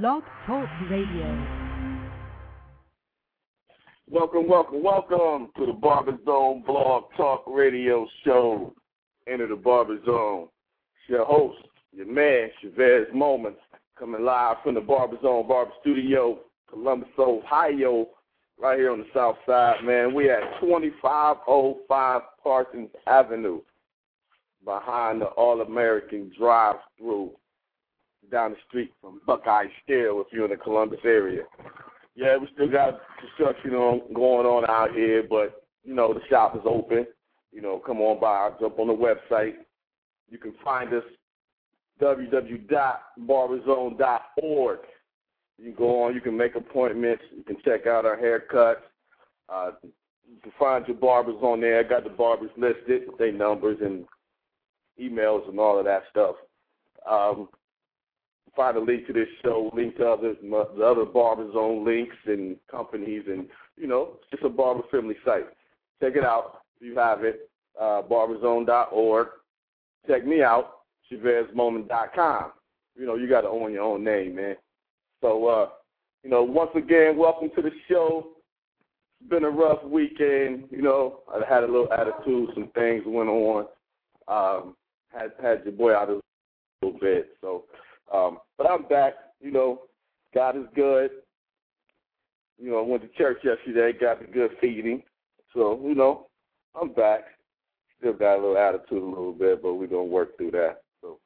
Blog Talk Radio. Welcome, welcome, welcome to the Barber Zone Blog Talk Radio Show. Enter the Barber Zone. It's your host, your man, Chavez Moments, coming live from the Barber Zone Barber Studio, Columbus, Ohio, right here on the south side, man. We at 2505 Parsons Avenue, behind the All-American Drive-Through, down the street from Buckeye Steel if you're in the Columbus area. Yeah, we still got construction on going on out here, but you know the shop is open. You know, come on by, jump on the website. You can find us www.barberzone.org. You can go on, you can make appointments, you can check out our haircuts. Uh, you can find your barbers on there. I got the barbers listed, their numbers and emails and all of that stuff. Um, find a link to this show, link to other the other Barber Zone links and companies, and you know, it's just a barber friendly site. Check it out if you have it. Uh, barberzone.org. Check me out, ChavezMoment.com. You know, you got to own your own name, man. So, uh, you know, once again, welcome to the show. It's been a rough weekend. You know, I had a little attitude, some things went on. Um, had had your boy out a little bit, so um, but I'm back. You know, God is good. You know, I went to church yesterday, got the good feeding. So, you know, I'm back. Still got a little attitude a little bit, but we're going to work through that. So,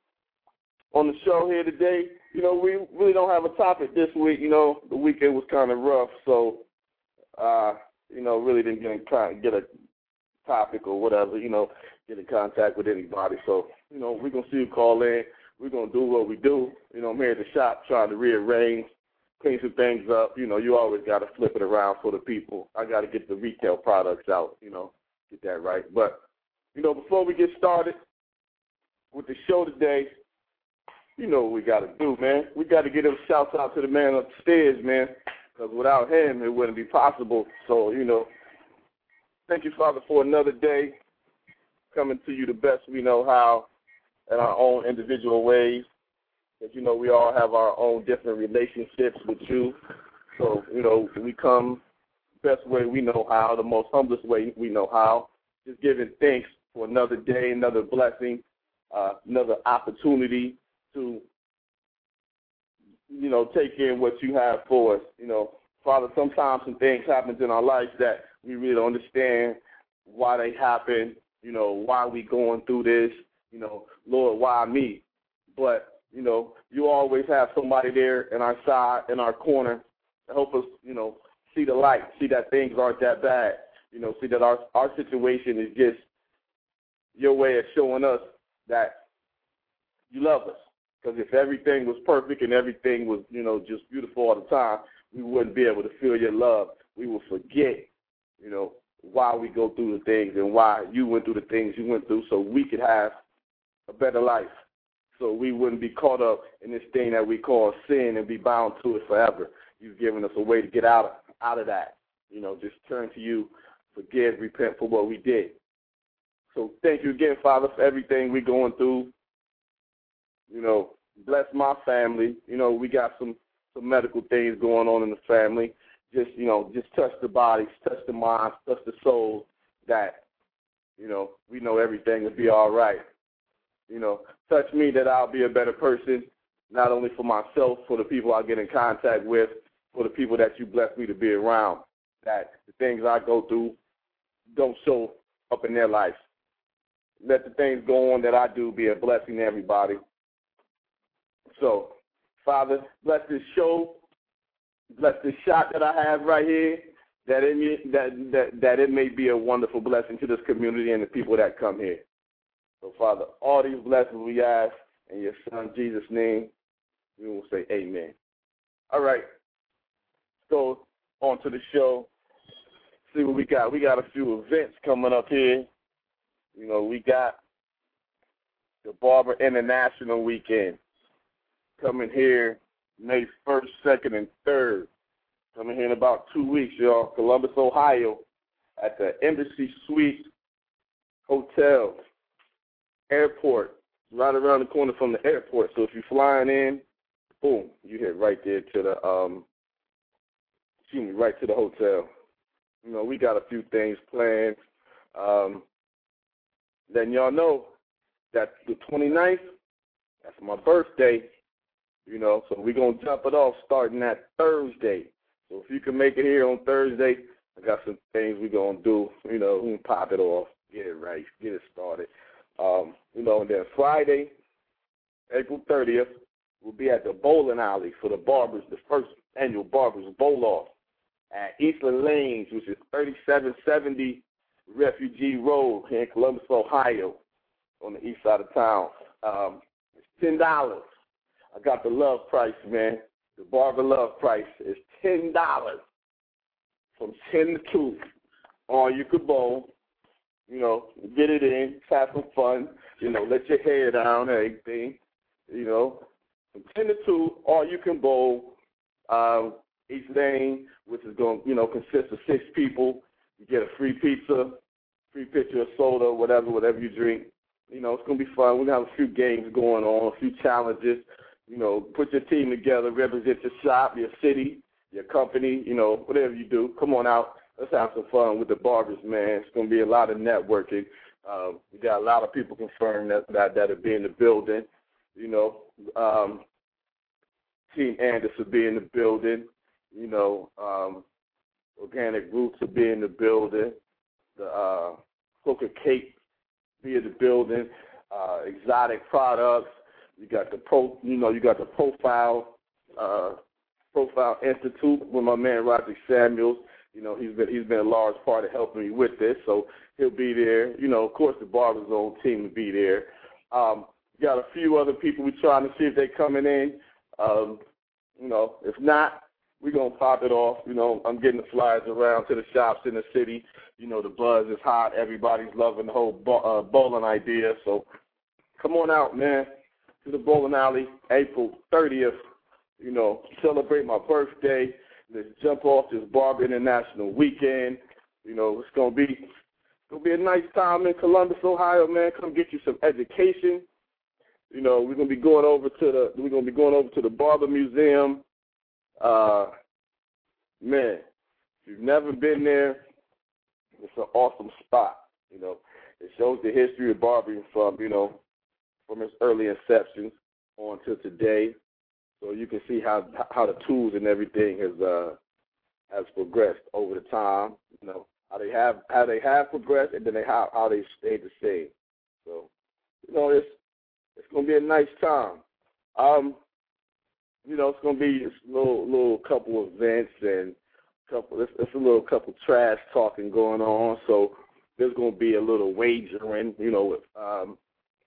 on the show here today, you know, we really don't have a topic this week. You know, the weekend was kind of rough, so, uh, you know, really didn't get, get a topic or whatever, you know, get in contact with anybody. So, you know, we're going to see you call in we're gonna do what we do. You know, I'm here at the shop trying to rearrange, clean some things up. You know, you always gotta flip it around for the people. I gotta get the retail products out, you know, get that right. But, you know, before we get started with the show today, you know what we gotta do, man. We gotta get a shout out to the man upstairs, man. Because without him, it wouldn't be possible. So, you know, thank you, Father, for another day coming to you the best we know how in our own individual ways. Because, you know, we all have our own different relationships with you. So, you know, we come best way we know how, the most humblest way we know how. Just giving thanks for another day, another blessing, uh, another opportunity to, you know, take in what you have for us. You know, Father, sometimes some things happen in our lives that we really don't understand why they happen, you know, why we going through this, you know, Lord, why me? But, you know, you always have somebody there in our side, in our corner, to help us, you know, see the light, see that things aren't that bad, you know, see that our our situation is just your way of showing us that you love us. Because if everything was perfect and everything was, you know, just beautiful all the time, we wouldn't be able to feel your love. We would forget, you know, why we go through the things and why you went through the things you went through so we could have a better life. So we wouldn't be caught up in this thing that we call sin and be bound to it forever. You've given us a way to get out of, out of that. You know, just turn to you, forgive, repent for what we did. So thank you again, Father, for everything we're going through. You know, bless my family. You know, we got some some medical things going on in the family. Just you know, just touch the bodies, touch the minds, touch the souls. That you know, we know everything will be all right. You know, touch me that I'll be a better person, not only for myself, for the people I get in contact with, for the people that you bless me to be around. That the things I go through don't show up in their life. Let the things go on that I do be a blessing to everybody. So, Father, bless this show, bless this shot that I have right here, that it may, that that that it may be a wonderful blessing to this community and the people that come here. So, Father, all these blessings we ask in your Son Jesus' name, we will say amen. All right. Let's go on to the show. See what we got. We got a few events coming up here. You know, we got the Barber International Weekend coming here May 1st, 2nd, and 3rd. Coming here in about two weeks, y'all. Columbus, Ohio, at the Embassy Suites Hotel airport, right around the corner from the airport. So if you're flying in, boom, you hit right there to the um, excuse me, right to the hotel. You know, we got a few things planned. Um, letting y'all know that the 29th, that's my birthday. You know, so we're gonna jump it off starting that Thursday. So if you can make it here on Thursday, I got some things we're gonna do. You know, we can pop it off, get it right, get it started. Um, you know, and then Friday, April 30th, we'll be at the bowling alley for the Barbers, the first annual Barbers Bowl Off at Eastland Lanes, which is 3770 Refugee Road here in Columbus, Ohio, on the east side of town. Um, it's ten dollars. I got the love price, man. The barber love price is ten dollars from ten to two. Or you could bowl. You know, get it in, have some fun. You know, let your hair down, everything. You know, from ten to two, or you can bowl. Um, each lane, which is going, you know, consist of six people. You get a free pizza, free pitcher of soda, whatever, whatever you drink. You know, it's gonna be fun. We're gonna have a few games going on, a few challenges. You know, put your team together, represent your shop, your city, your company. You know, whatever you do, come on out. Let's have some fun with the barbers, man. It's gonna be a lot of networking. Uh, we got a lot of people confirmed that that that'll be in the building. You know, um, Team Anderson will be in the building. You know, um, Organic Roots will be in the building. The uh, Hooker Cake be in the building. Uh, exotic products. You got the pro. You know, you got the profile. Uh, profile Institute with my man Roger Samuels. You know, he's been he's been a large part of helping me with this, so he'll be there. You know, of course, the Barber Zone team will be there. Um, got a few other people we're trying to see if they're coming in. Um, you know, if not, we're gonna pop it off. You know, I'm getting the flyers around to the shops in the city. You know, the buzz is hot. Everybody's loving the whole uh, bowling idea. So come on out, man, to the bowling alley, April 30th. You know, celebrate my birthday. Let's jump off this Barber International weekend. You know, it's gonna be gonna be a nice time in Columbus, Ohio, man. Come get you some education. You know, we're gonna be going over to the we're gonna be going over to the Barber Museum uh, man, if you've never been there, it's an awesome spot. You know, it shows the history of barbering from you know from its early inception on to today. So you can see how how the tools and everything has uh has progressed over the time. You know how they have how they have progressed and then they how how they stayed the same. So you know it's it's gonna be a nice time. Um, you know, it's gonna be a little little couple events and couple. It's, it's a little couple trash talking going on. So there's gonna be a little wagering. You know, um,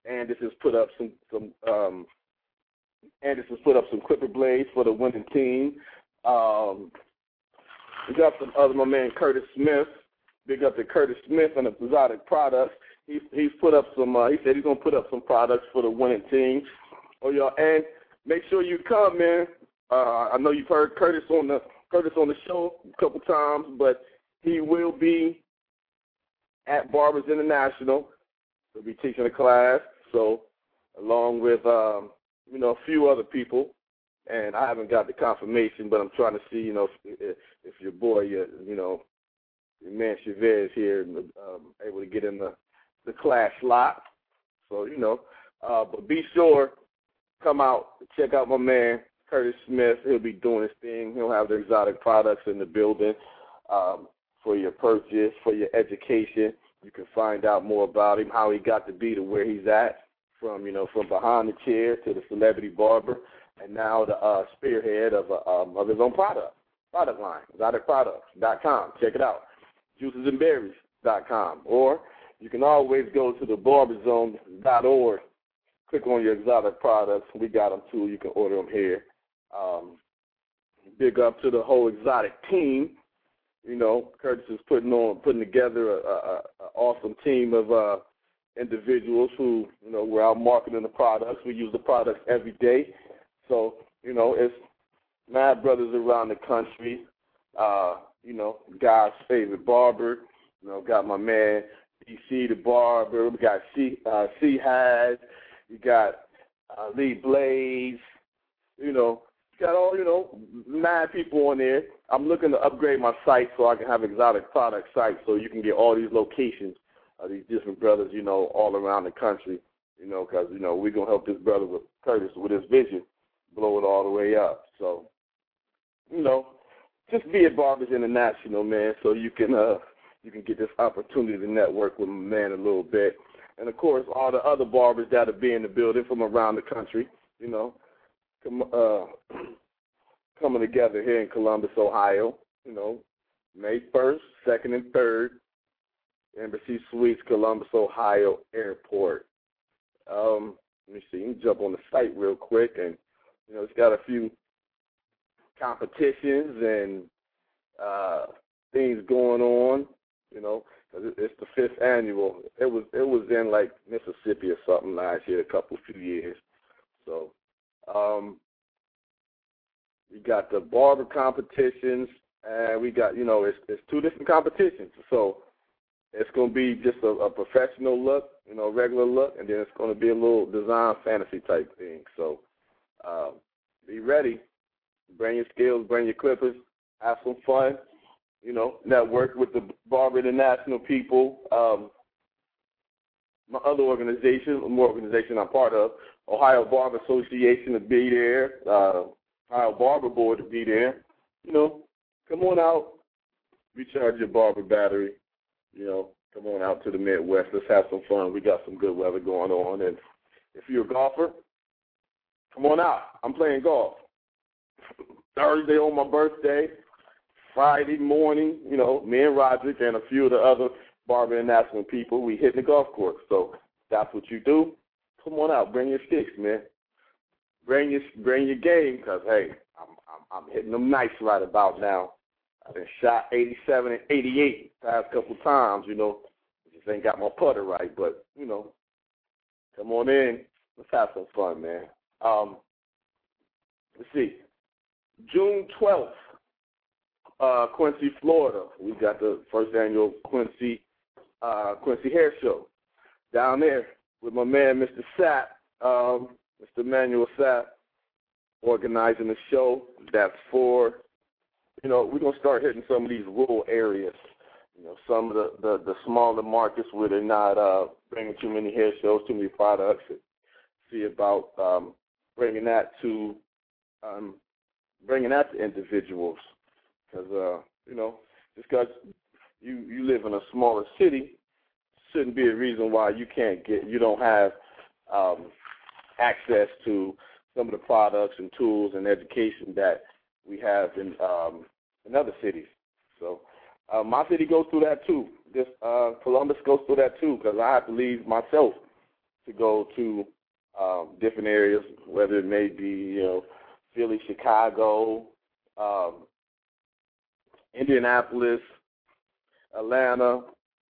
Anderson's put up some some. Um, Anderson's put up some clipper blades for the winning team. Um, we got some other my man Curtis Smith. Big up to Curtis Smith and the Exotic Products. He's he's put up some. Uh, he said he's gonna put up some products for the winning team. Oh y'all and make sure you come, man. Uh, I know you've heard Curtis on the Curtis on the show a couple times, but he will be at Barbers International. He'll be teaching a class, so along with um, you know a few other people, and I haven't got the confirmation, but I'm trying to see, you know, if, if your boy, your, you know, your man Chavez here, um, able to get in the the class slot. So you know, uh, but be sure come out, check out my man Curtis Smith. He'll be doing his thing. He'll have the exotic products in the building um, for your purchase, for your education. You can find out more about him, how he got to be to where he's at, from you know from behind the chair to the celebrity barber, and now the uh, spearhead of uh, um, of his own product product line, exoticproducts.com. Check it out, juicesandberries.com, or you can always go to the barberzone.org click on your exotic products. We got them too. You can order them here. Um, big up to the whole exotic team. You know, Curtis is putting on, putting together a, a, a awesome team of uh, individuals who, you know, we're out marketing the products. We use the products every day. So, you know, it's mad brothers around the country. Uh, you know, God's favorite barber. You know, got my man DC the barber. We got C uh, C Had. You got uh, Lee Blaze. You know, got all you know, mad people on there. I'm looking to upgrade my site so I can have exotic product site so you can get all these locations of these different brothers, you know, all around the country. You know, because you know we're gonna help this brother with Curtis with his vision, blow it all the way up. So, you know, just be at Barbers International, man, so you can uh you can get this opportunity to network with my man a little bit. And of course, all the other barbers that'll be in the building from around the country, you know, come, uh, coming together here in Columbus, Ohio. You know, May 1st, 2nd, and 3rd, Embassy Suites, Columbus, Ohio Airport. Um, let me see. You can jump on the site real quick, and you know, it's got a few competitions and uh, things going on. You know, it's the fifth annual. It was it was in like Mississippi or something last year, a couple few years. So, um, we got the barber competitions, and we got you know it's it's two different competitions. So it's going to be just a, a professional look, you know, regular look, and then it's going to be a little design fantasy type thing. So uh, be ready. Bring your skills, bring your clippers, have some fun. You know, network with the Barber International people. Um, my other organization, more organization I'm part of, Ohio Barber Association to be there. Uh, Ohio Barber Board to be there. You know, come on out, recharge your barber battery. You know, come on out to the Midwest. Let's have some fun. We got some good weather going on. And if you're a golfer, come on out. I'm playing golf. Thursday on my birthday, Friday morning, you know, me and Roderick and a few of the other Barber International people, we hit the golf course. So that's what you do. Come on out. Bring your sticks, man. Bring your bring your game, because hey, I'm, I'm I'm hitting them nice right about now. Been shot 87 and 88 past couple times, you know. Just ain't got my putter right, but you know, come on in. Let's have some fun, man. Um, let's see. June 12th, uh, Quincy, Florida. We got the first annual Quincy uh, Quincy Hair Show down there with my man, Mr. Sapp, um, Mr. Manuel Sapp, organizing the show. That's for you know, we're gonna start hitting some of these rural areas. You know, some of the the, the smaller markets where they're not uh, bringing too many hair shows, too many products. See about um, bringing that to um, bringing that to individuals, because uh, you know, just because you you live in a smaller city shouldn't be a reason why you can't get you don't have um, access to some of the products and tools and education that we have in um, in other cities. So uh, my city goes through that too. This uh, Columbus goes through that too because I have to leave myself to go to um, different areas, whether it may be you know Philly, Chicago, um, Indianapolis, Atlanta,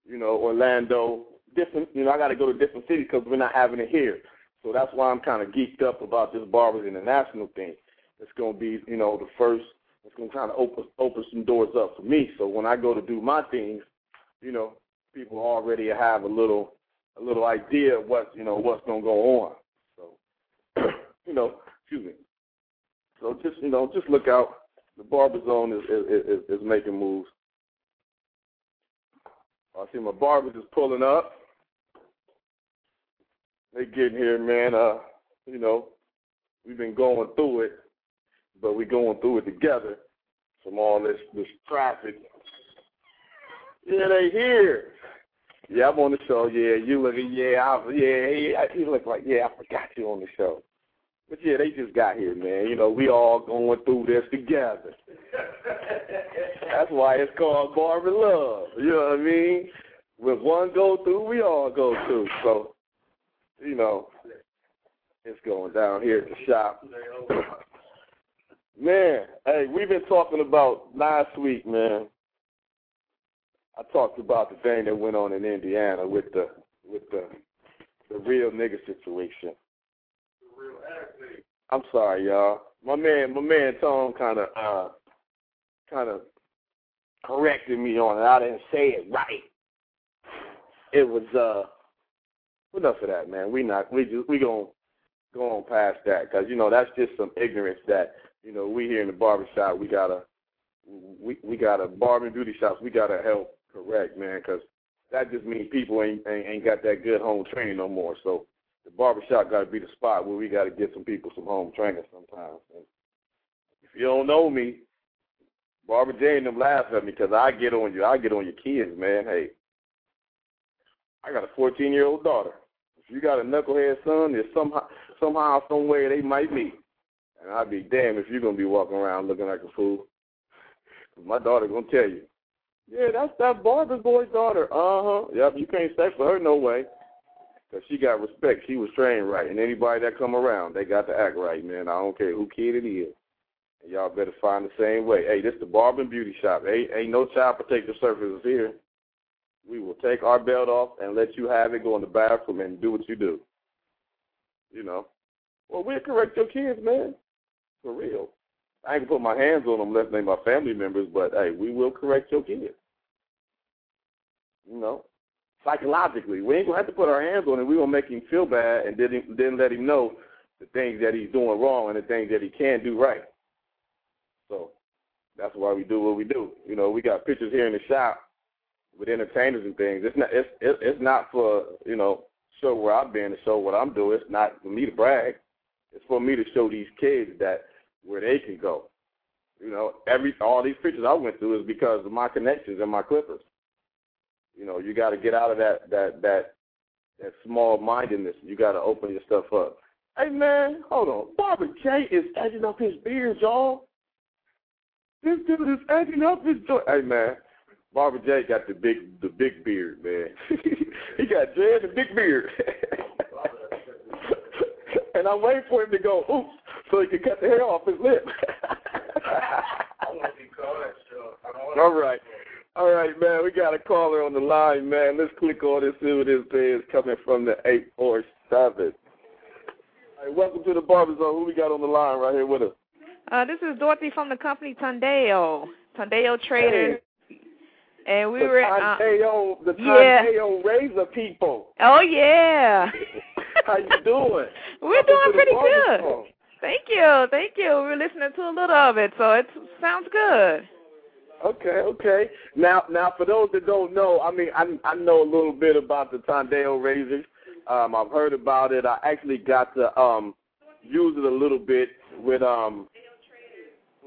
you know Orlando. Different, you know, I got to go to different cities because we're not having it here. So that's why I'm kind of geeked up about this Barbers International thing it's going to be, you know, the first. It's going to kind of open open some doors up for me. So when I go to do my things, you know, people already have a little a little idea of what you know what's going to go on. So, you know, excuse me. So just you know, just look out. The barber zone is is, is, is making moves. I see my barbers just pulling up. They getting here, man. Uh, you know, we've been going through it but we're going through it together from all this this traffic. Yeah, they here. Yeah, I'm on the show. Yeah, you looking. Yeah, I, yeah, yeah. You look like yeah. I forgot you on the show. But yeah, they just got here, man. You know, we all going through this together. That's why it's called Barber Love. You know what I mean? When one go through, we all go through. So, you know, it's going down here at the shop. Man, hey, we've been talking about last week, man. I talked about the thing that went on in Indiana with the with the the real nigga situation. I'm sorry, y'all. My man, my man Tom kind of uh kind of corrected me on it. I didn't say it right. It was uh enough of that, man. We not we just we gonna go on past that because you know that's just some ignorance that you know, we here in the barbershop, we gotta we we got a barber and beauty shops. We gotta help correct, man, because that just means people ain't, ain't ain't got that good home training no more. So the barbershop got to be the spot where we got to get some people some home training sometimes. And if you don't know me, Barbara Jane them laugh at me because I get on you. I get on your kids, man. Hey, I got a 14 year old daughter. If you got a knucklehead son, there's somehow somehow somewhere they might meet. And I'd be damned if you're gonna be walking around looking like a fool. My daughter gonna tell you, yeah, that's that Barbara's boy's daughter. Uh huh. Yep, you can't stay for her no way. Cause she got respect. She was trained right, and anybody that come around, they got to act right, man. I don't care who kid it is. And y'all better find the same way. Hey, this the barber and beauty shop. Ain't ain't no child protective services here. We will take our belt off and let you have it. Go in the bathroom and do what you do. You know. Well, we'll correct your kids, man. For real. I ain't gonna put my hands on them unless they my family members, but hey, we will correct your kids. You know, psychologically, we ain't gonna have to put our hands on him. We gonna make him feel bad, and then then let him know the things that he's doing wrong and the things that he can do right. So that's why we do what we do. You know, we got pictures here in the shop with entertainers and things. It's not it's it's not for you know show where I've been to show what I'm doing. It's not for me to brag. It's for me to show these kids that where they can go. You know, every all these pictures I went through is because of my connections and my clippers. You know, you got to get out of that that that that small mindedness. You got to open your stuff up. Hey man, hold on. Barber J is edging up his beard, y'all. This dude is edging up his joint. Hey man, Barber J got the big the big beard, man. he got dread and big beard. and I'm waiting for him to go, oops, so he can cut the hair off his lip. All right. All right, man. We got a caller on the line, man. Let's click on this, see what this is coming from the 847. All right, welcome to the Barber Zone. Who we got on the line right here with us? Uh, this is Dorothy from the company Tondeo, Tondeo Traders. And we the were uh, the yeah. Razor people. Oh yeah. How you doing? We're doing pretty good. Thank you, thank you. We're listening to a little of it, so it sounds good. Okay, okay. Now, now for those that don't know, I mean, I I know a little bit about the Tondeo razors. Um, I've heard about it. I actually got to um use it a little bit with um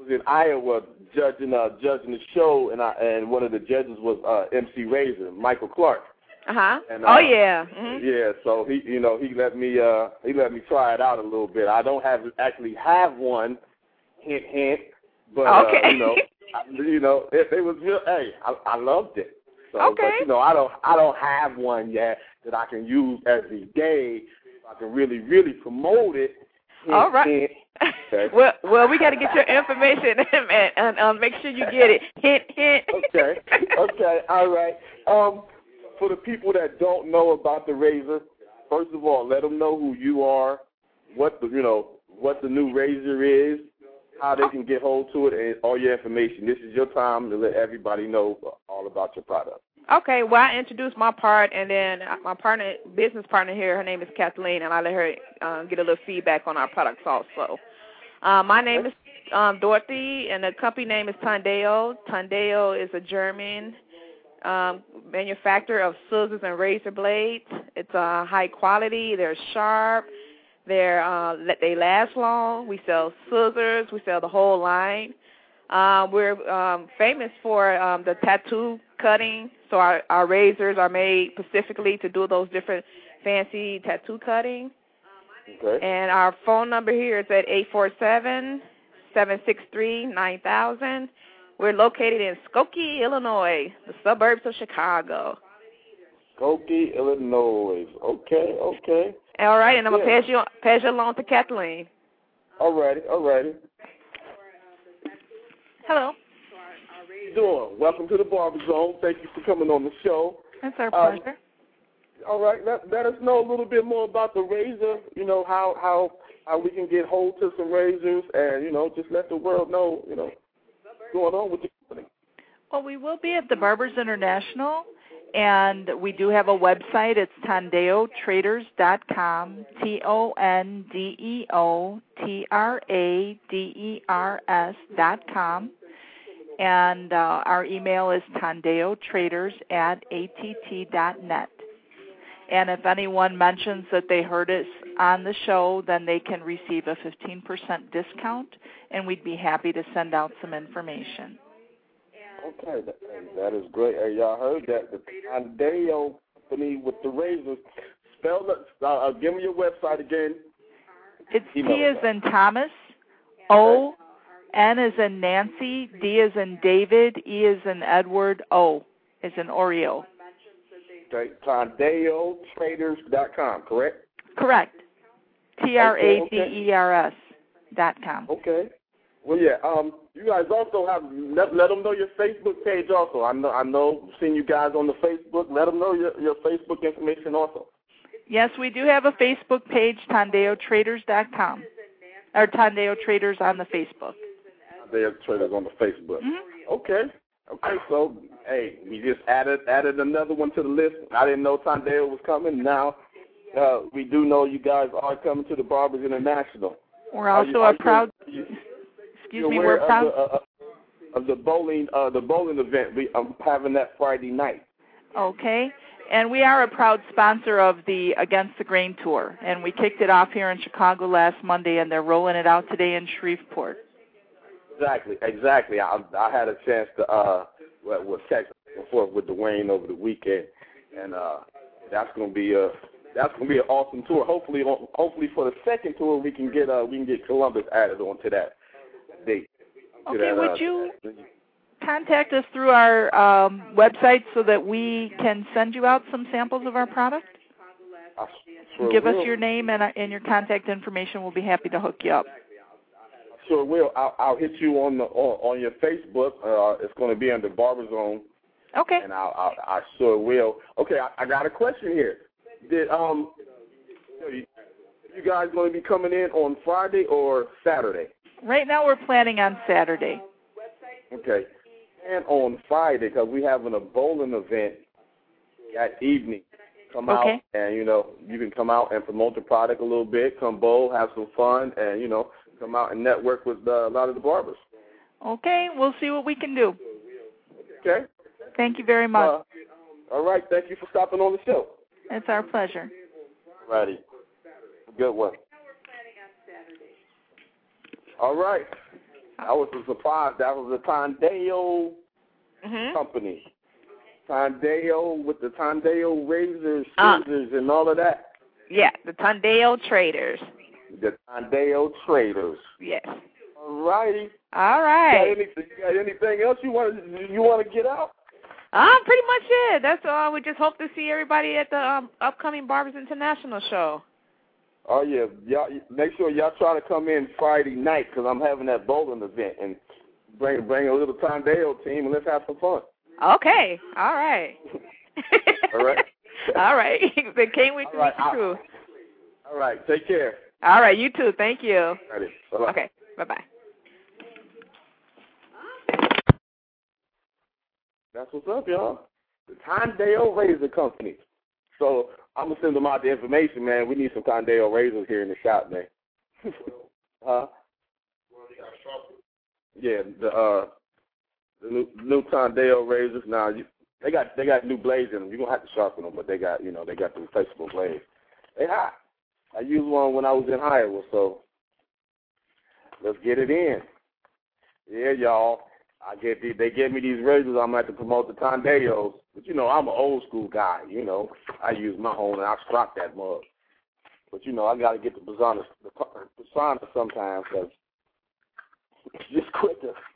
was in Iowa judging uh judging the show, and I and one of the judges was uh MC Razor, Michael Clark. Uh-huh. And, oh uh, yeah. hmm Yeah, so he, you know, he let me, uh, he let me try it out a little bit. I don't have actually have one, hint, hint, but Okay. uh, you know, I, you know, it, it was real. Hey, I, I loved it. So, Okay. But you know, I don't, I don't have one yet that I can use every day. I can really, really promote it. All right. Okay. well, well, we got to get your information and, and um, make sure you get it. Hint, hint. okay. Okay. All right. Um, for the people that don't know about the razor, first of all, let them know who you are, what the you know what the new razor is, how they can get hold to it, and all your information. This is your time to let everybody know all about your product. Okay, well, I introduced my part, and then my partner, business partner here, her name is Kathleen, and I let her uh, get a little feedback on our products also. Uh, my name is um, Dorothy, and the company name is Tondeo. Tondeo is a German um, manufacturer of scissors and razor blades. It's uh, high quality. They're sharp. They're uh, they last long. We sell scissors. We sell the whole line. Uh, we're um, famous for um, the tattoo cutting. So our, our razors are made specifically to do those different fancy tattoo cutting. Okay. And our phone number here is at eight four seven seven six three nine thousand. We're located in Skokie, Illinois, the suburbs of Chicago. Skokie, Illinois. Okay. Okay. All right, and I'm gonna pass you pass you along to Kathleen. All righty, all righty. Hello. You doing? Welcome to the Barber Zone. Thank you for coming on the show. It's our Um, pleasure. All right, let, let us know a little bit more about the razor. You know how how how we can get hold to some razors, and you know just let the world know you know what's going on with the company. Well, we will be at the Barbers International, And we do have a website. It's tondeotraders.com. T O N D E O T R A D E R S dot com. And uh, our email is tondeotraders at att.net. And if anyone mentions that they heard us on the show, then they can receive a 15% discount, and we'd be happy to send out some information. Okay, that, that is great. Hey, y'all heard that? The Tondeo company with the razors. Spell it. Uh, uh, give me your website again. It's T as in Thomas, O, N is in Nancy, D is in David, E is in Edward, O is in Oreo. TondeoTraders.com, correct? Correct. T R A D E R S dot com. Okay. Well, yeah. Um, you guys also have let, let them know your Facebook page. Also, I know I know seeing you guys on the Facebook. Let them know your your Facebook information also. Yes, we do have a Facebook page, TondeoTraders.com, or Tondeo Traders on the Facebook. Tondeo Traders on the Facebook. Mhm. Okay. Okay. So, hey, we just added added another one to the list. I didn't know Tondeo was coming. Now, uh, we do know you guys are coming to the Barbers International. We're Are you- also a proud. you- Excuse me, we're proud. of the, uh, of the bowling uh, the bowling event. We I'm having that Friday night. Okay. And we are a proud sponsor of the Against the Grain tour, and we kicked it off here in Chicago last Monday, and they're rolling it out today in Shreveport. Exactly, exactly. I I had a chance to uh well, well text and forth with Dwayne over the weekend, and uh that's gonna be a that's gonna be an awesome tour. Hopefully, on- hopefully for the second tour we can get uh we can get Columbus added onto that date. To Okay, that, would uh, you contact us through our um, website so that we can send you out some samples of our product? Give us your name and, uh, and your contact information. We'll be happy to hook you up. Sure will. I'll, I'll hit you on the on, on your Facebook. Uh, it's going to be under Barber Zone, Okay. and I'll, I'll I sure will. Okay, I, I got a question here. Did um you, you guys going to be coming in on Friday or Saturday? Right now we're planning on Saturday. Okay, and on Friday because we having a bowling event that evening. Come out Okay. and you know you can come out and promote the product a little bit. Come bowl, have some fun, and you know come out and network with uh, a lot of the barbers. Okay, we'll see what we can do. Okay. Thank you very much. Uh, all right. Thank you for stopping on the show. it's our pleasure. Righty. Good one. All right. I was a surprise. That was a Tondeo Mhm. company. Tondeo with the Tondeo razors, Uh. scissors, and all of that. Yeah, the Tondeo Traders. The Tondeo traders. Yes. All righty. All Got, right. anything, got anything else you want to you want to get out? Um, pretty much it. That's all. We just hope to see everybody at the um, upcoming Barbers International show. Oh yeah, y'all make sure y'all try to come in Friday night because I'm having that bowling event and bring bring a little Tondeo team and let's have some fun. Okay. All right. All right. All right. then can't wait to All right, meet crew. All right, take care. All right. You too. Thank you. Bye-bye. Okay. Bye bye. That's what's up, y'all. The Tondeo Razor Company. So I'm gonna send them out the information, man. We need some Tondeo razors here in the shop, man. huh? Yeah, the uh the new new Tondeo razors. Now you they got they got new blades in them. You're gonna have to sharpen them, but they got you know they got the replaceable blades. They hot. I used one when I was in Iowa, so let's get it in. Yeah, y'all. I get the, they give me these razors. I'm have to promote the Tondeos, but you know I'm an old school guy. You know I use my own and I strop that mug. But you know I got to get the Basana the Basana sometimes because it's just quicker.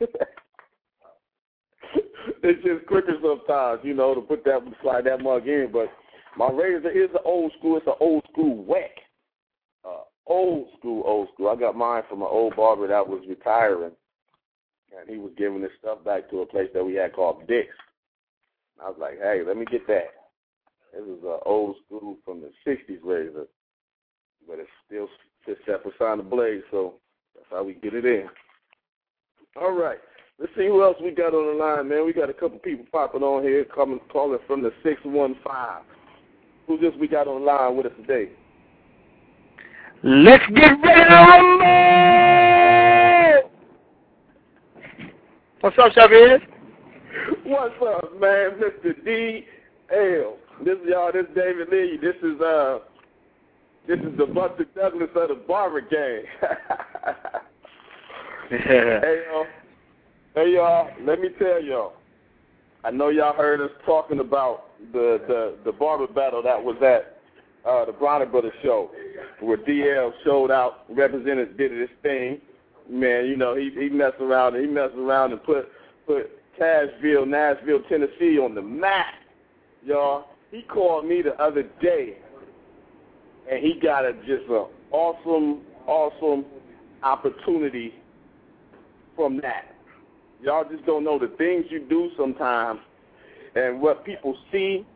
it's just quicker sometimes, you know, to put that slide that mug in. But my razor is an old school. It's an old school whack. Old school, old school. I got mine from an old barber that was retiring and he was giving his stuff back to a place that we had called Dick's. I was like, hey, let me get that. This is an old school from the '60s razor, but it still fits that Personna blade, so that's how we get it in. All right, Let's see who else we got on the line, man. We got a couple people popping on here, coming calling from the six one five. Who just we got on line with us today? Let's get ready to rumble! What's up, Chavez? What's up, man? Mr. D L. This is y'all. This is David Lee. This is uh, this is the Buster Douglas of the Barber Gang. hey y'all. Hey y'all. Let me tell y'all. I know y'all heard us talking about the the the barber battle that was at uh, the Bronner Brothers show, where DL showed out, represented, did his thing. Man, you know he he messed around and he messed around and put put Cashville, Nashville, Tennessee on the map, y'all. He called me the other day, and he got a just an awesome, awesome opportunity from that. Y'all just don't know the things you do sometimes, and what people see.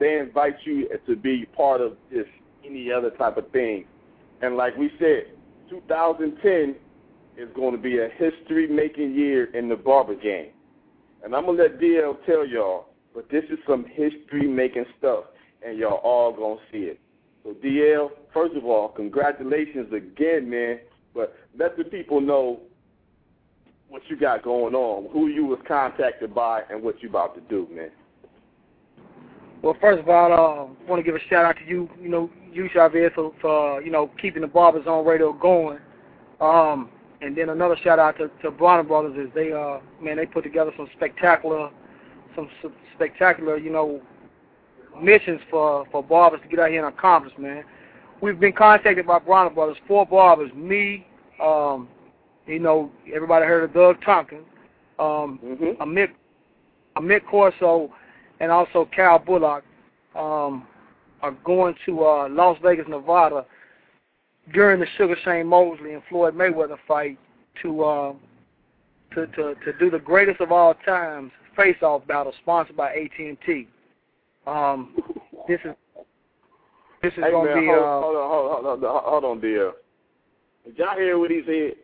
They invite you to be part of this any other type of thing, and like we said, 2010 is going to be a history-making year in the barber game. And I'm going to let DL tell y'all, but this is some history-making stuff, and y'all all going to see it. So, DL, first of all, congratulations again, man. But let the people know what you got going on, who you was contacted by, and what you about to do, man. Well, first of all, I uh, want to give a shout out to you, you know, you Chavez for, for you know keeping the Barber Zone Radio going. Um, and then another shout out to, to Bronner Brothers is they uh man they put together some spectacular some, some spectacular you know missions for for barbers to get out here and accomplish man. We've been contacted by Bronner Brothers, four barbers, me, um, you know everybody heard of Doug Tompkins, um, mm-hmm. Amit Amit Corso, and also Cal Bullock um, are going to uh, Las Vegas, Nevada during the Sugar Shane Mosley and Floyd Mayweather fight to uh, to to to do the greatest of all times face-off battle sponsored by AT&T. Um, this is this is hey, going to be hold, uh, hold on, hold on, hold on, hold on, dear. Did y'all hear what he said?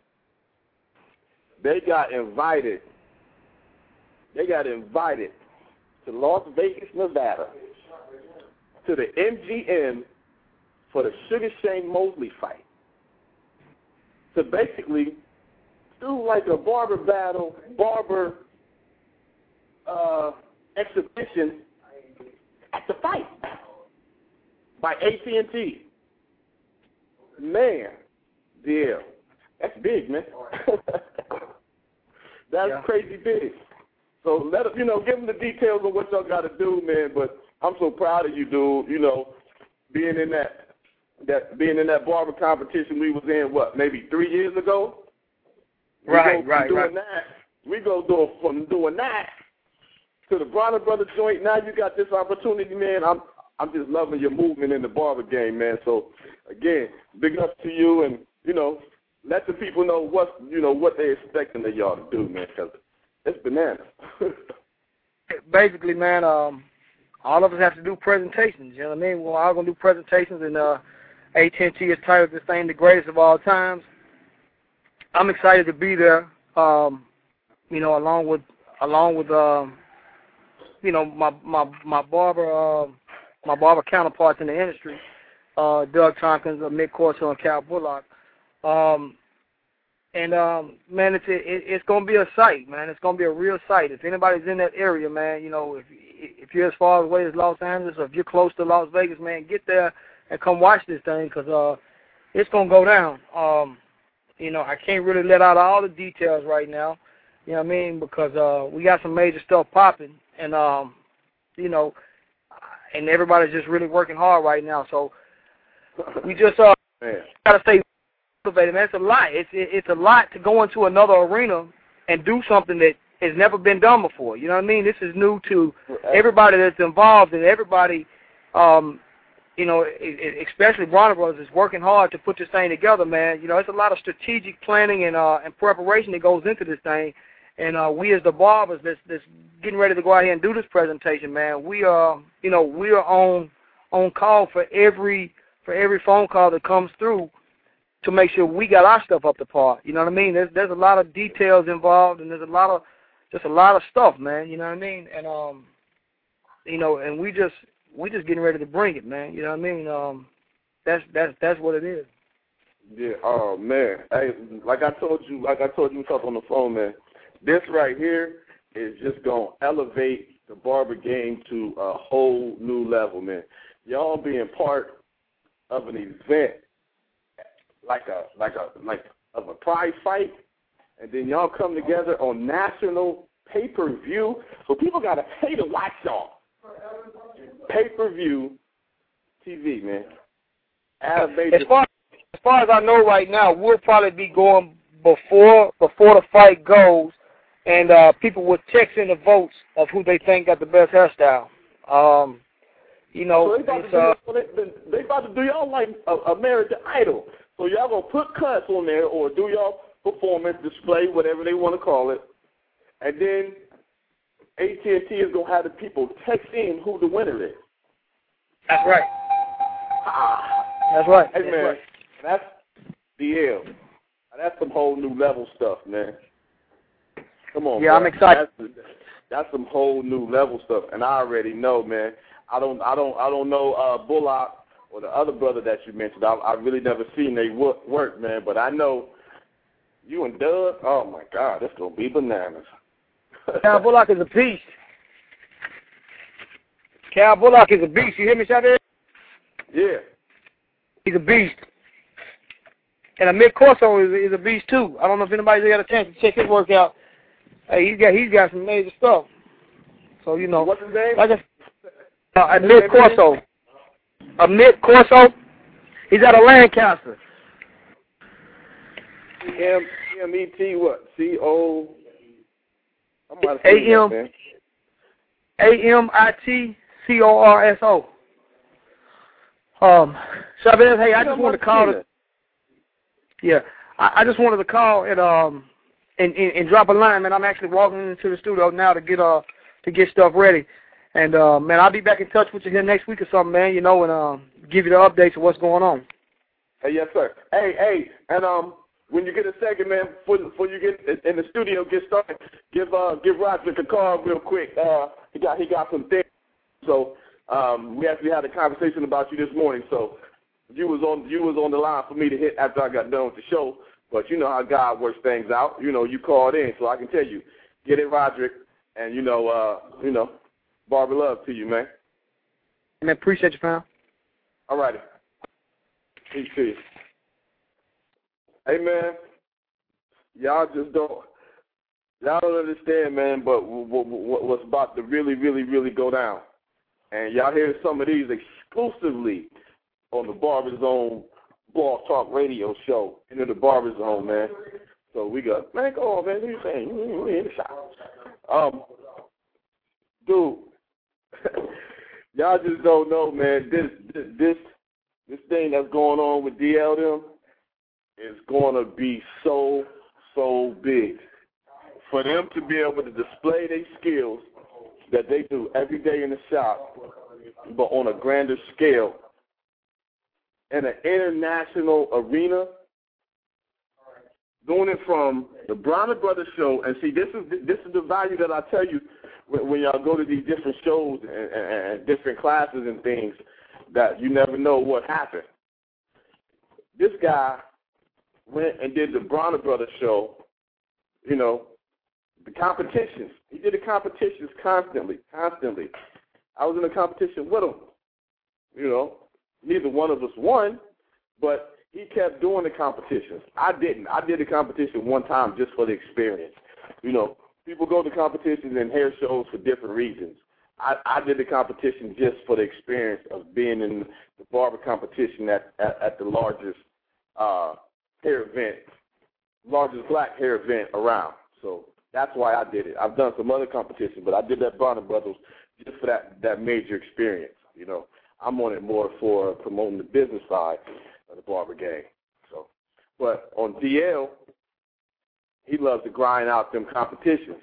They got invited. They got invited to Las Vegas, Nevada, to the MGM for the Sugar Shane Mosley fight. To basically do like a barber battle, barber uh, exhibition at the fight by AT&T. Man, yeah, that's big, man. that's Yeah. crazy big. So let us, you know, give them the details of what y'all got to do, man. But I'm so proud of you, dude. You know, being in that that being in that barber competition we was in what maybe three years ago. We Right, go right, doing right. That, we go do from doing that to the Bronner Brother joint. Now you got this opportunity, man. I'm I'm just loving your movement in the barber game, man. So again, big up to you, and you know, let the people know what you know what they're expecting of y'all to do, man. Because it's bananas. basically, man, um, all of us have to do presentations. You know what I mean? We're all gonna do presentations, and uh, AT&T is titled this thing the greatest of all times. I'm excited to be there. Um, you know, along with along with um, you know my my my barber uh, my barber counterparts in the industry, uh, Doug Tompkins, Mick Corso, and Cal Bullock. Um, and um, man, it's it, it's gonna be a sight, man. It's gonna be a real sight. If anybody's in that area, man, you know, if if you're as far away as Los Angeles, or if you're close to Las Vegas, man, get there and come watch this thing, cause uh, it's gonna go down. Um, you know, I can't really let out all the details right now. You know what I mean? Because uh, we got some major stuff popping, and um, you know, and everybody's just really working hard right now. So we just uh man. gotta stay motivated, man. It's a lot. It's it, it's a lot to go into another arena and do something that has never been done before. You know what I mean? This is new to everybody that's involved, and everybody, um, you know, especially Bronner Brothers is working hard to put this thing together, man. You know, it's a lot of strategic planning and uh and preparation that goes into this thing. And uh, we as the barbers that's, that's getting ready to go out here and do this presentation, man, we are, you know, we are on on call for every for every phone call that comes through to make sure we got our stuff up to par. You know what I mean? There's there's a lot of details involved, and there's a lot of just a lot of stuff, man. You know what I mean? And um, you know, and we just we just getting ready to bring it, man. You know what I mean? Um, that's that's that's what it is. Yeah. Oh man. Hey, like I told you, like I told you, talk on the phone, man. This right here is just gonna elevate the barber game to a whole new level, man. Y'all being part of an event like a like a like of a prize fight, and then y'all come together on national pay per view. So people gotta pay to watch y'all. Pay per view TV, man. As far as far as I know right now, we'll probably be going before before the fight goes, and uh, people will text in the votes of who they think got the best hairstyle. Um, you know, so they, about uh, do, they, they about to do y'all like uh, American Idol. So y'all gonna put cuts on there or do y'all performance display, whatever they want to call it, and then AT&T is gonna have the people text in who the winner is. that's right. Ah. That's right. Hey That's man, right. that's DL. That's some whole new level stuff, man. Come on. Yeah. I'm excited. That's, that's some whole new level stuff, and I already know, man. I don't, I don't, I don't know uh, Bullock or the other brother that you mentioned. I, I really never seen they work, work, man. But I know you and Doug. Oh my God, that's gonna be bananas. Cal Bullock is a beast. Cal Bullock is a beast. You hear me, Shabir? yeah. He's a beast. And Amit Corso is, is a beast too. I don't know if anybody's got a chance to check his work out. Hey, he's got he's got some major stuff. So you know, What's his name? like I, uh, Amit Corso. Amit Corso. He's out of Lancaster. M M E T what? C O. I'm about to say that, M. A M I T C O R S O. Um, Shabazz, hey, I just wanted to call to, yeah, I, I just wanted to call and um and, and and drop a line, man. I'm actually walking into the studio now to get uh to get stuff ready, and uh man, I'll be back in touch with you here next week or something, man. You know, and um give you the updates of what's going on. Hey, yes, sir. Hey, hey, and um, when you get a second, man, before, before you get in the studio, get started, give uh, give Roderick a call real quick. Uh, he got he got some things. So um, we actually had a conversation about you this morning. So you was on you was on the line for me to hit after I got done with the show. But you know how God works things out. You know, you called in, so I can tell you, get it, Roderick, and you know, uh, you know, Barber love to you, man. Man, appreciate you, fam. All righty. Peace to you. Hey man, y'all just don't y'all don't understand, man. But what, what, what's about to really, really, really go down, and y'all hear some of these exclusively on the Barber Zone Blog Talk Radio Show into the Barber Zone, man. So we got man, go on, man. What you saying? You in the shop? Um, dude, y'all just don't know, man. This this this thing that's going on with DLM is going to be so so big for them to be able to display their skills that they do every day in the shop, but on a grander scale in an international arena. Doing it from the Bronner Brothers show, and see, this is this is the value that I tell you when, y'all go to these different shows and, and, and different classes and things that you never know what happened. This guy went and did the Bronner Brothers show, you know, the competitions. He did the competitions constantly, constantly. I was in a competition with him. You know, neither one of us won, but he kept doing the competitions. I didn't. I did the competition one time just for the experience. You know, people go to competitions and hair shows for different reasons. I, I did the competition just for the experience of being in the barber competition at at, at the largest uh, hair event, largest black hair event around. So that's why I did it. I've done some other competitions, but I did that Bronner Brothers just for that that major experience. You know, I'm on it more for promoting the business side of the barber game. So, but on DL, he loves to grind out them competitions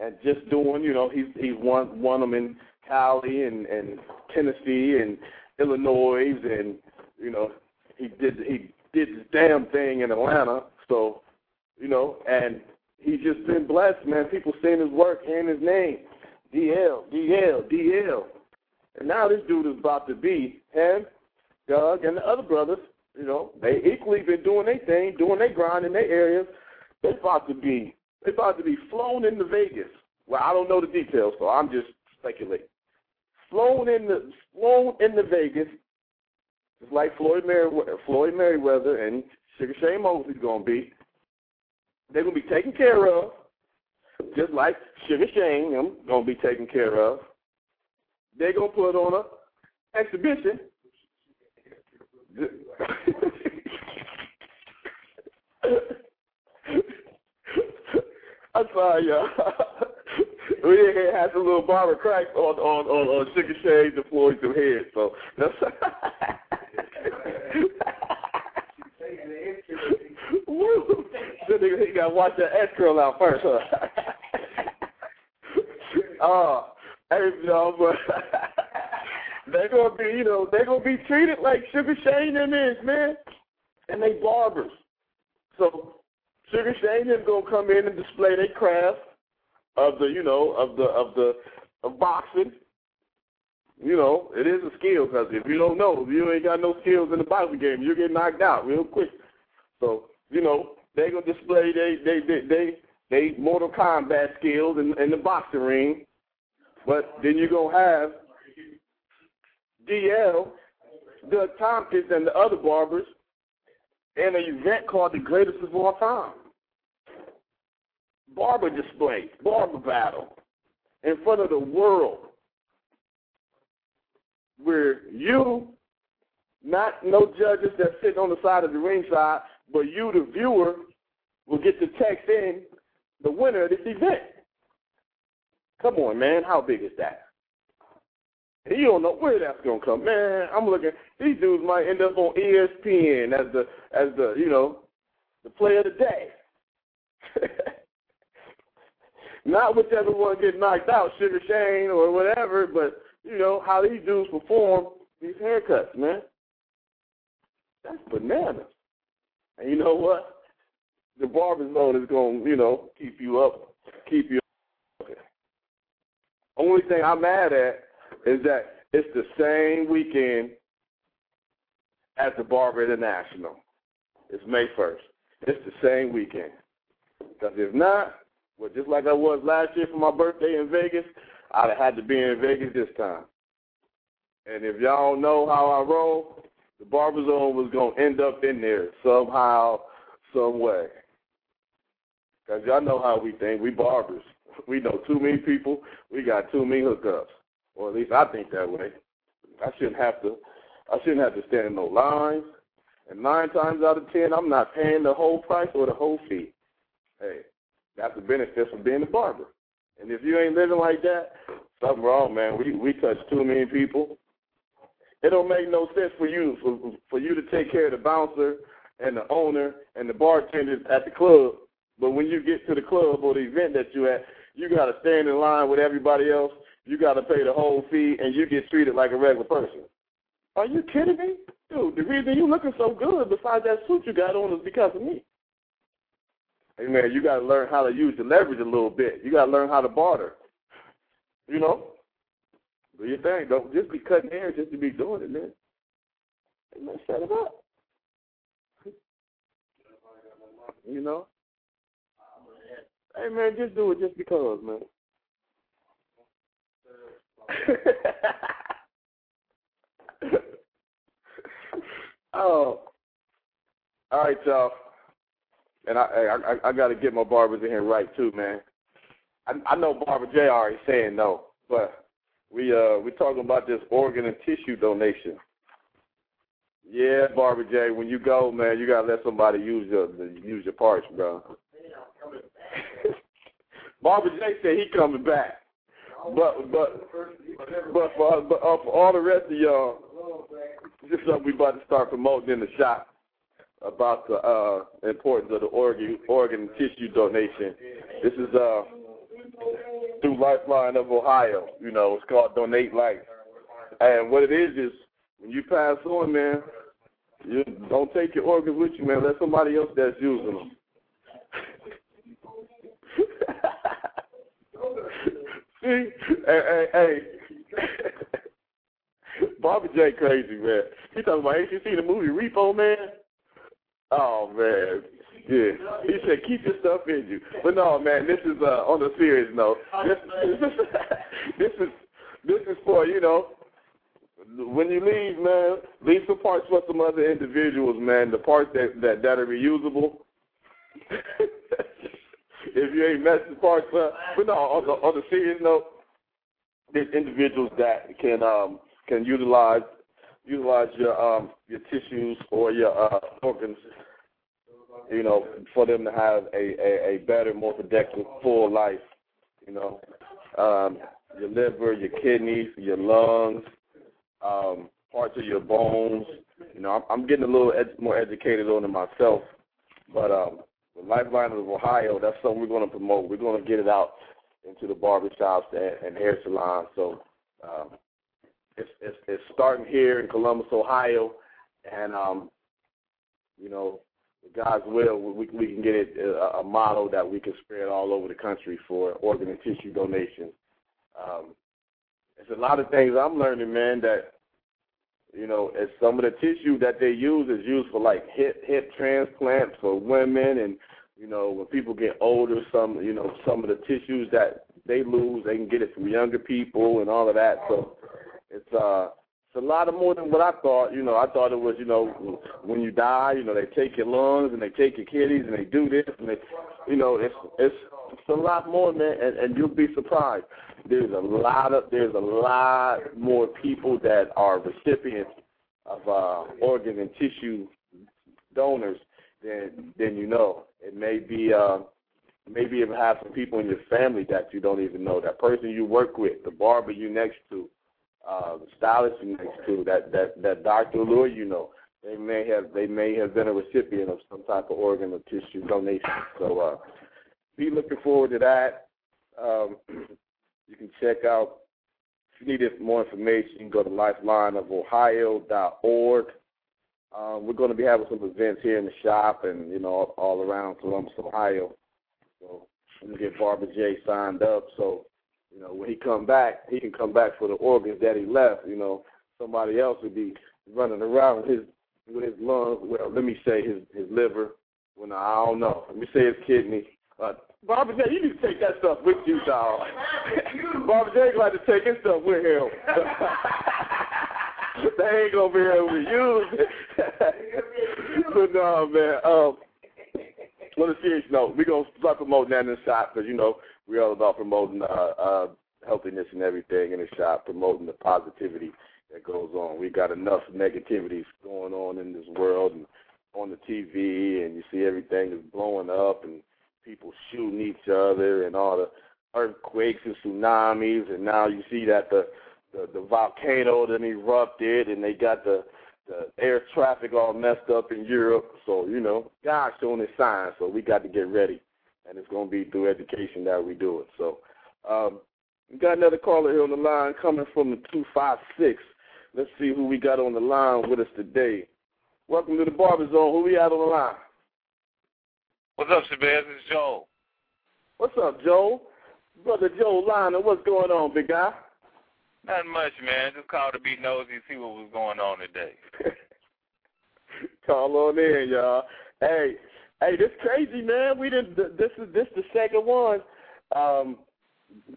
and just doing. You know, he's he's won won them in Cali and and Tennessee and Illinois and you know he did he did this damn thing in Atlanta. So, you know, and he's just been blessed, man. People seeing his work, hearing his name. DL, DL, DL. And now this dude is about to be him, Doug, and the other brothers. You know, they equally been doing their thing, doing their grind in their areas. They about to be, they about to be flown into Vegas. Well, I don't know the details, so I'm just speculating. Flown into, flown into Vegas, just like Floyd Mayweather, Floyd Mayweather and Sugar Shane Mosley's gonna be. They're gonna be taken care of, just like Sugar Shane them gonna be taken care of. They're gonna put on a exhibition. I'm sorry, y'all. we had some little barber crack on on on, on Sugar Shane and Floyd some head, so that's. Woo! You gotta watch that S curl out first, huh? oh, hey, know, but they're gonna be, you know, they're gonna be treated like Sugar Shane and is, man, and they barbers. So Sugar Shane is gonna come in and display their craft of the, you know, of the of the of boxing. You know, it is a skill because if you don't know, if you ain't got no skills in the boxing game, you get knocked out real quick. So you know, they gonna display they they they they, they Mortal Kombat skills in, in the boxing ring. But then you're gonna have DL, Doug Tompkins, and the other barbers in an event called the Greatest of All Time. Barber display, barber battle in front of the world. Where you, not no judges that sit on the side of the ringside, but you, the viewer, will get to text in the winner of this event. Come on, man. How big is that? And you don't know where that's gonna come. Man, I'm looking these dudes might end up on ESPN as the as the, you know, the player of the day. Not whichever one get knocked out, Sugar Shane or whatever, but you know, how these dudes perform these haircuts, man. That's bananas. And you know what? The barber zone is gonna, you know, keep you up, keep you up. Only thing I'm mad at is that it's the same weekend as the Barber International. It's May 1st. It's the same weekend. Because if not, well, just like I was last year for my birthday in Vegas, I'd have had to be in Vegas this time. And if y'all know how I roll, the Barber Zone was going to end up in there somehow, some way. Because y'all know how we think. We barbers. We know too many people. We got too many hookups. Or at least I think that way. I shouldn't have to I shouldn't have to stand in no lines. And nine times out of ten I'm not paying the whole price or the whole fee. Hey, that's the benefit from being a barber. And if you ain't living like that, something wrong, man. We we touch too many people. It don't make no sense for you for for you to take care of the bouncer and the owner and the bartenders at the club, but when you get to the club or the event that you at, you gotta stand in line with everybody else. You gotta pay the whole fee, and you get treated like a regular person. Are you kidding me, dude? The reason you looking so good, besides that suit you got on, is because of me. Hey man, you gotta learn how to use the leverage a little bit. You gotta learn how to barter. You know, do your thing. Don't just be cutting hair just to be doing it, man. Hey man, shut it up. You know. Hey man, just do it just because, man. oh, all right, y'all. And I, I, I got to get my barbers in here right too, man. I, I know Barber J already saying no, but we uh we talking about this organ and tissue donation. Yeah, Barber J, when you go, man, you gotta let somebody use your use your parts, bro. Barber J said he coming back, but but but for but uh, for all the rest of y'all, this is something we about to start promoting in the shop about the uh, importance of the organ organ tissue donation. This is uh through Lifeline of Ohio. You know, it's called Donate Life. And what it is is when you pass on, man, You don't take your organs with you, man. Let somebody else that's using them. Hey, hey, hey. Barber J crazy man. He talking about ain't you seen the movie Repo Man? Oh man. Yeah. He said keep your stuff in you. But no man, this is uh on a serious note. This, this is this is for, you know, when you leave, man, leave some parts for some other individuals, man. The parts that that, that are reusable. if you ain't messing parts up, but no, on the on the serious note, there's individuals that can um can utilize utilize your um your tissues or your uh, organs, you know, for them to have a, a, a better, more productive, full life. You know, um, your liver, your kidneys, your lungs, um, parts of your bones. You know, I'm, I'm getting a little ed- more educated on it myself, but um, the Lifeline of Ohio, that's something we're going to promote. We're going to get it out into the barbershops and, and hair salons. So um, it's, it's, it's starting here in Columbus, Ohio, and um, you know, God's will, we, we can get it a, a model that we can spread all over the country for organ and tissue donations. Um, there's a lot of things I'm learning, man, that you know, as some of the tissue that they use is used for like hip hip transplants for women and you know, when people get older, some you know, some of the tissues that they lose, they can get it from younger people and all of that. So it's uh a lot of more than what I thought. You know, I thought it was, you know, when you die, you know, they take your lungs and they take your kidneys and they do this and they, you know, it's it's it's a lot more, man, and, and you'll be surprised. There's a lot of there's a lot more people that are recipients of uh, organ and tissue donors than than you know. It may be uh, maybe even have some people in your family that you don't even know. That person you work with, the barber you next to, uh, stylist you next to, that that that doctor lure you know. They may have they may have been a recipient of some type of organ or tissue donation. So uh, be looking forward to that. Um, you can check out if you need more information, you can go to lifelineofohio.org. Um, we're going to be having some events here in the shop and, you know, all around Columbus, Ohio. So to get Barber J signed up. So, you know, when he come back, he can come back for the organs that he left. You know, somebody else would be running around with his with his lungs. Well, let me say his his liver. Well, no, I don't know. Let me say his kidney. Uh, Barber J, you need to take that stuff with you, dog. Barber J glad to take his stuff with him. they ain't gonna be able to use it. but no, man. Um, on a serious note, we're gonna start promoting that in the shop because you know we're all about promoting uh, uh, healthiness and everything in the shop, promoting the positivity that goes on. We got enough negativities going on in this world and on the TV, and you see everything is blowing up and people shooting each other and all the earthquakes and tsunamis, and now you see that the the, the volcano that erupted, and they got the the air traffic all messed up in Europe. So you know, God's showing His signs, so we got to get ready, and it's going to be through education that we do it. So um, we got another caller here on the line coming from the two five six. Let's see who we got on the line with us today. Welcome to the Barber Zone. Who we have on the line? What's up, Shabazz? It's Joe. What's up, Joe? Brother Joe Liner, what's going on, big guy? Not much, man. Just called to be nosy and see what was going on today. Call on in, y'all. Hey, hey, this crazy, man. We didn't. This is this the second one. Um,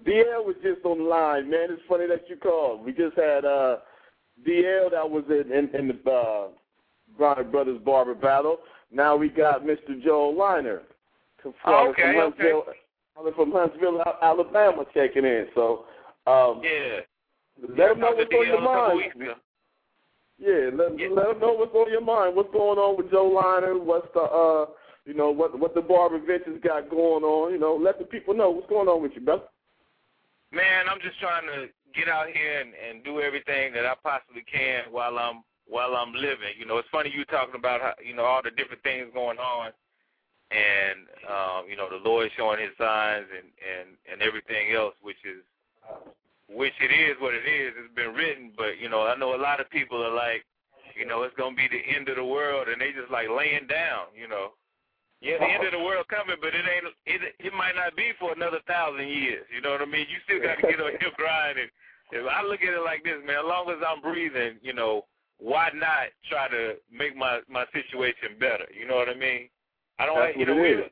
DL was just on the line, man. It's funny that you called. We just had uh, DL that was in in, in the uh, Bronner Brothers Barber battle. Now we got Mr. Joel Liner. Oh, okay, from Huntsville, okay. from Huntsville, Alabama, checking in. So, um, Yeah. let them know what's on your mind. Yeah, let, Yeah. let them know what's on your mind. What's going on with Joe Liner? What's the uh, you know, what what the Barber Vintage got going on? You know, let the people know what's going on with you, brother. Man, I'm just trying to get out here and, and do everything that I possibly can while I'm while I'm living. You know, it's funny you talking about how you know all the different things going on, and um, you know the Lord showing His signs and and and everything else, which is which it is what it is. It's been written, but you know I know a lot of people are like, you know, it's gonna be the end of the world, and they just like laying down, you know. Yeah, the end uh-huh. of the world coming, but it ain't. It it might not be for another thousand years. You know what I mean? You still got to get on your grind. And if I look at it like this, man, as long as I'm breathing, you know, why not try to make my my situation better? You know what I mean? I don't. That's you know, we,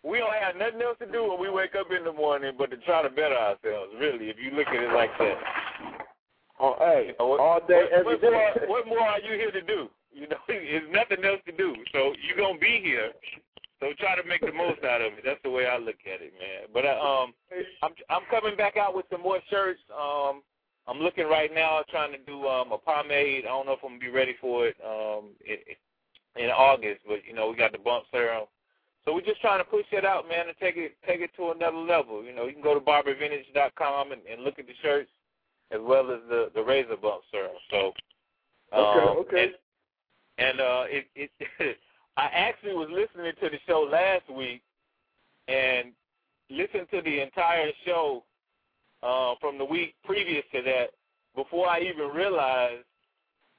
we don't have nothing else to do when we wake up in the morning but to try to better ourselves. Really, if you look at it like that. Oh, hey, you know, what, all day, what, every what day. More, what more are you here to do? You know, there's nothing else to do. So you're gonna be here. So try to make the most out of it. That's the way I look at it, man. But uh, um, I'm I'm coming back out with some more shirts. Um, I'm looking right now, trying to do um a pomade. I don't know if I'm gonna be ready for it um it, in August, but you know we got the bump serum. So we're just trying to push it out, man, and take it take it to another level. You know, you can go to barbervintage.com and, and look at the shirts as well as the the razor bump serum. So um, Okay, okay. And, and uh, it it I actually was listening to the show last week and listened to the entire show uh, from the week previous to that before I even realized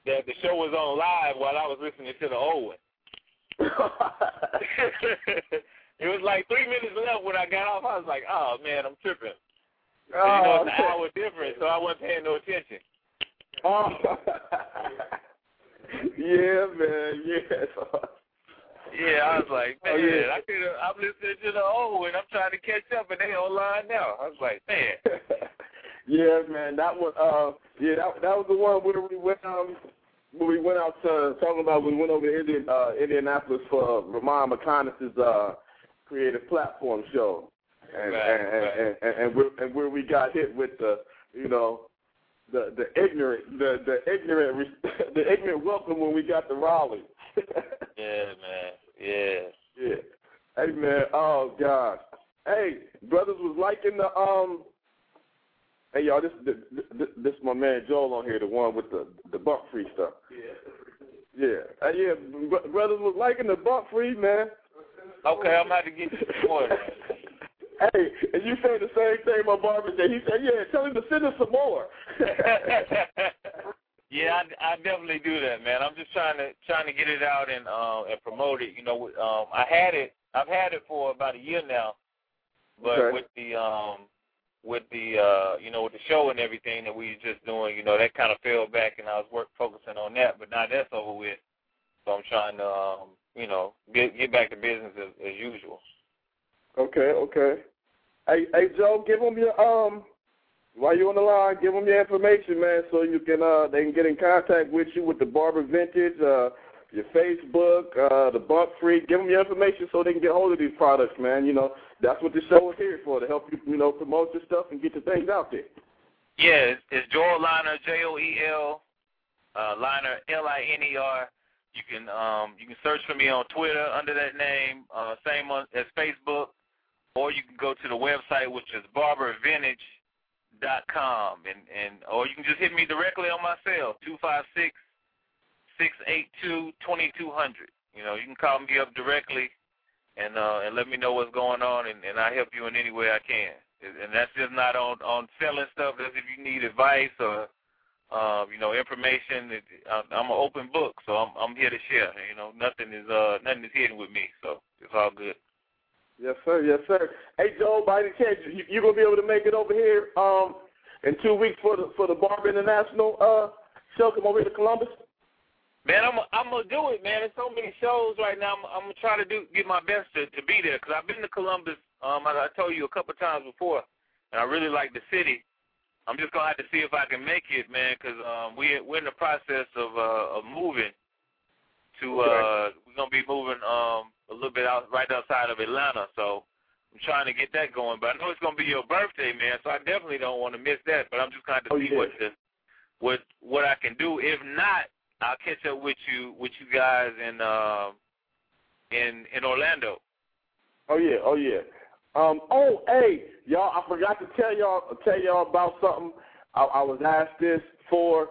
that the show was on live while I was listening to the old one. it was like three minutes left when I got off. I was like, oh, man, I'm tripping. So, you know, oh, it's an hour difference, so I wasn't paying no attention. oh. yeah, man. Yeah. Yeah, I was like, man, Oh, yeah. I could I'm listening to the old and I'm trying to catch up and they online now. I was like, man. yeah, man. That was uh, yeah, that that was the one where we went um, when we went out to talking about we went over to Indian, uh, Indianapolis for Ramon McConis's uh, creative platform show, and Right, and, right. and and and where, and where we got hit with the you know. The the ignorant the the ignorant the ignorant welcome when we got to Raleigh. Yeah, man. Yeah. Yeah. Hey man, oh God. Hey, brothers was liking the um. Hey y'all, this this this, this my man Joel on here, the one with the the bump free stuff. Yeah. Yeah. Uh, yeah, br- brothers was liking the bump free man. Okay, I'm about to get you some more. Hey, and you say the same thing my barber said. He said, "Yeah, tell him to send us some more." yeah, I, I definitely do that, man. I'm just trying to trying to get it out and uh, and promote it. You know, um, I had it. I've had it for about a year now, but Okay. with the um, with the uh, you know with the show and everything that we were just doing, you know, that kind of fell back, and I was work focusing on that. But now that's over with, so I'm trying to um, you know get get back to business as, as usual. Okay, okay. Hey, hey, Joe, give them your um. While you're on the line, give them your information, man, so you can uh they can get in contact with you with the Barber Vintage, uh, your Facebook, uh, the Bump Free. Give them your information so they can get hold of these products, man. You know that's what the show is here for to help you, you know, promote your stuff and get your things out there. Yeah, it's, Joel Liner, J O E L, uh, Liner, L I N E R. You can um you can search for me on Twitter under that name, uh, same as Facebook, or you can go to the website which is barbervintage dot com and and or you can just hit me directly on my cell two five six six eight two twenty two hundred. You know, you can call me up directly and uh and let me know what's going on and, and I help you in any way I can. And that's just not on on selling stuff. That's if you need advice or um, you know information. I'm I'm an open book, so I'm I'm here to share. You know, nothing is uh nothing is hidden with me, so it's all good. Yes, sir. Yes, sir. Hey, Joe, by any chance, you, you gonna be able to make it over here um in two weeks for the for the Barber International uh show? Come over here to Columbus. Man, I'm I'm gonna do it, man. There's so many shows right now. I'm, I'm gonna try to do get my best to to be there because I've been to Columbus. Um, as I told you a couple times before, and I really like the city. I'm just gonna have to see if I can make it, man, because um, we we're in the process of uh, of moving to uh, we're gonna be moving um a little bit out right outside of Atlanta, so I'm trying to get that going. But I know it's gonna be your birthday, man, so I definitely don't want to miss that. But I'm just have to Oh, see yeah. what the what what I can do. If not, I'll catch up with you with you guys in uh, in in Orlando. Oh yeah, oh yeah. Um, oh hey, y'all, I forgot to tell y'all tell y'all about something. I, I was asked this for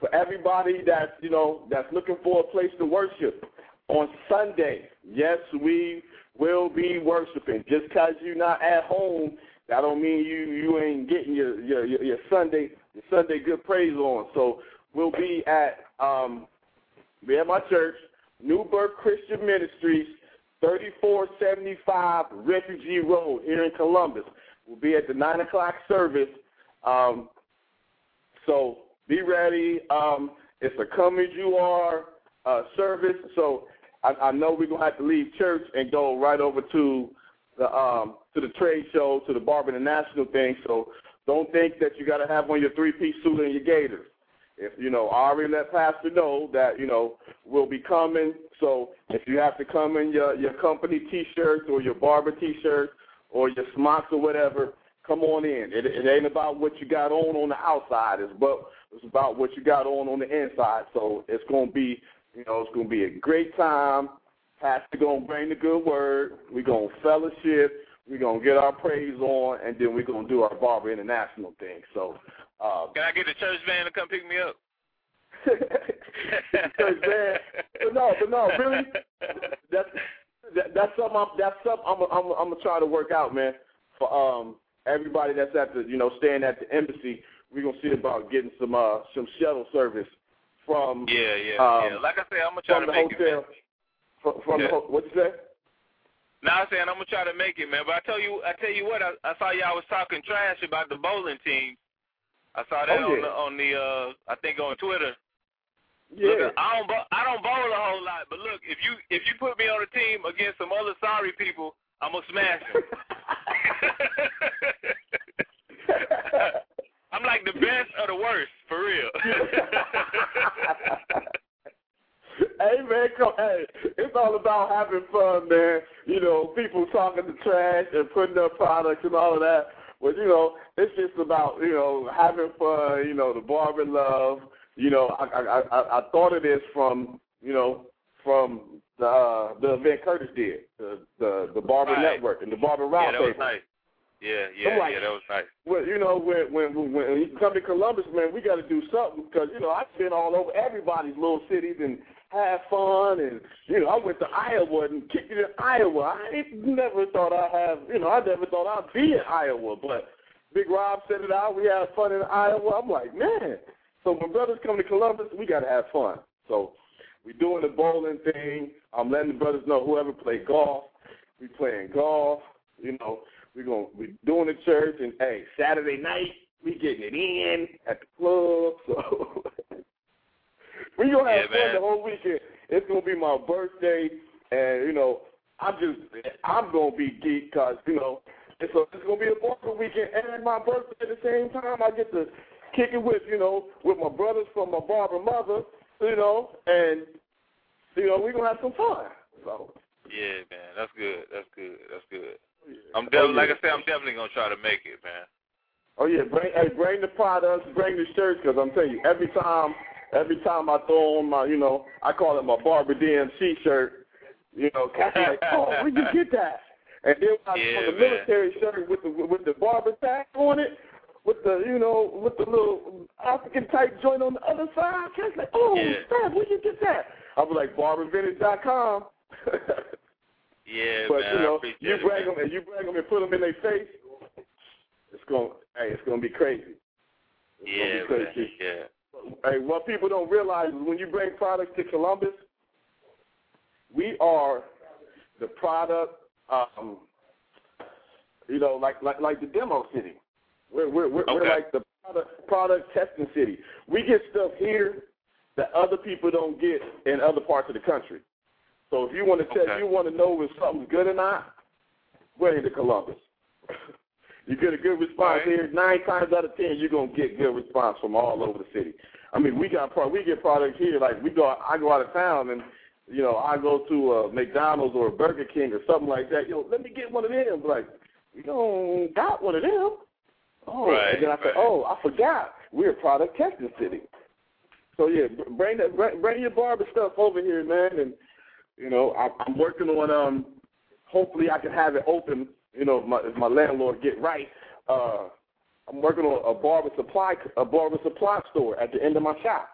for everybody that's you know that's looking for a place to worship on Sunday. Yes, we will be worshiping. Just because you're not at home, that don't mean you you ain't getting your your your, Sunday your Sunday good praise on. So we'll be at um Be at my church, New Birth Christian Ministries, 3475 Refugee Road here in Columbus. We'll be at the 9 o'clock service. Um, so be ready. Um, it's a come as you are uh, service. So I, I know we're gonna have to leave church and go right over to the um, to the trade show, to the Barber International thing. So don't think that you got to have on your three piece suit and your gaiters. If you know, I already let Pastor know that you know we'll be coming. So if you have to come in your your company T-shirts or your barber T-shirts or your smocks or whatever, come on in. It, it ain't about what you got on on the outside. It's about it's about what you got on on the inside. So it's gonna be you know it's gonna be a great time. Pastor gonna bring the good word. We're gonna fellowship. We're gonna get our praise on, and then we're gonna do our Barber International thing. So, uh, can I get the church van to come pick me up? church van, but no, but no, really, that's that, that's something. I'm, that's something I'm, I'm, I'm gonna try to work out, man. For um everybody that's at the, you know, staying at the embassy, we're gonna see about getting some uh some shuttle service from yeah, yeah, um, yeah. Like I said, I'm gonna try to the make hotel. it. Man. From, from Yeah. the ho- what you say? Now I'm saying I'm gonna try to make it, man. But I tell you, I tell you what, I, I saw y'all was talking trash about the bowling team. I saw that Oh, on the on the uh I think on Twitter. Yeah. Look, I don't I don't bowl a whole lot, but look, if you if you put me on a team against some other sorry people, I'm gonna smash them. I'm like the best or the worst, for real. hey man, come, hey, it's all about having fun, man. You know, people talking the trash and putting up products and all of that. But you know, it's just about you know having fun. You know, the barber love. You know, I I I, I thought of this from you know from the uh, the event Curtis did, the the the Barber Right. Network and the Barber yeah, that was Roundtable. nice. Yeah, yeah, like- yeah, that was nice. Well, you know, when when when when you come to Columbus, man, we got to do something because you know I've been all over everybody's little cities and had fun, and you know I went to Iowa and kicked it in Iowa. I never thought I'd have, you know, I never thought I'd be in Iowa, but Big Rob said it out. We had fun in Iowa. I'm like, man. So when brothers come to Columbus, we got to have fun. So we doing the bowling thing. I'm letting the brothers know whoever play golf, we playing golf. You know, we gonna we doing the church, and hey, Saturday night we getting it in at the club. So we gonna have Yeah, fun man. the whole weekend. It's gonna be my birthday, and you know, I'm just I'm gonna be geek because you know it's a, it's gonna be a barber weekend and my birthday at the same time. I get to kick it with you know with my brothers from my barber mother, you know, and you know we're gonna have some fun. So Yeah, man, that's good. That's good. That's good. I'm Oh, yeah. like I said, I'm definitely gonna try to make it, man. Oh yeah, bring hey, bring the products, bring the shirts, because I'm telling you, every time, every time I throw on my, you know, I call it my Barber DMC shirt. You know, cats like, oh, where'd you get that? And then when I Yeah, the man. military shirt with the with the barber tag on it, with the you know with the little African type joint on the other side, cats like, oh, Yeah. snap, where'd you get that? I was like, barbervintage.com. Yeah, But man, you know, you it, bring them and you bring them and put them in their face. It's gonna, hey, it's going to be crazy. It's Yeah, gonna be man. crazy. Yeah. Hey, what people don't realize is when you bring products to Columbus, we are the product. Um, you know, like like like the demo city. We're we're we're, we're like the product product testing city. We get stuff here that other people don't get in other parts of the country. So if you want to tell, Okay. you want to know if something's good or not, go into Columbus. you get a good response Right. here. Nine times out of ten, you're gonna get good response from all over the city. I mean, we got pro- we get products here. Like we go, I go out of town and you know I go to a McDonald's or a Burger King or something like that. Yo, let me get one of them. Like you don't got one of them. Oh, Right, and then I said, oh, I forgot. We're a product testing city. So yeah, bring that, bring your barber stuff over here, man. And you know, I'm working on um. Hopefully, I can have it open. You know, if my, if my landlord get right. Uh, I'm working on a barber supply a barber supply store at the end of my shop.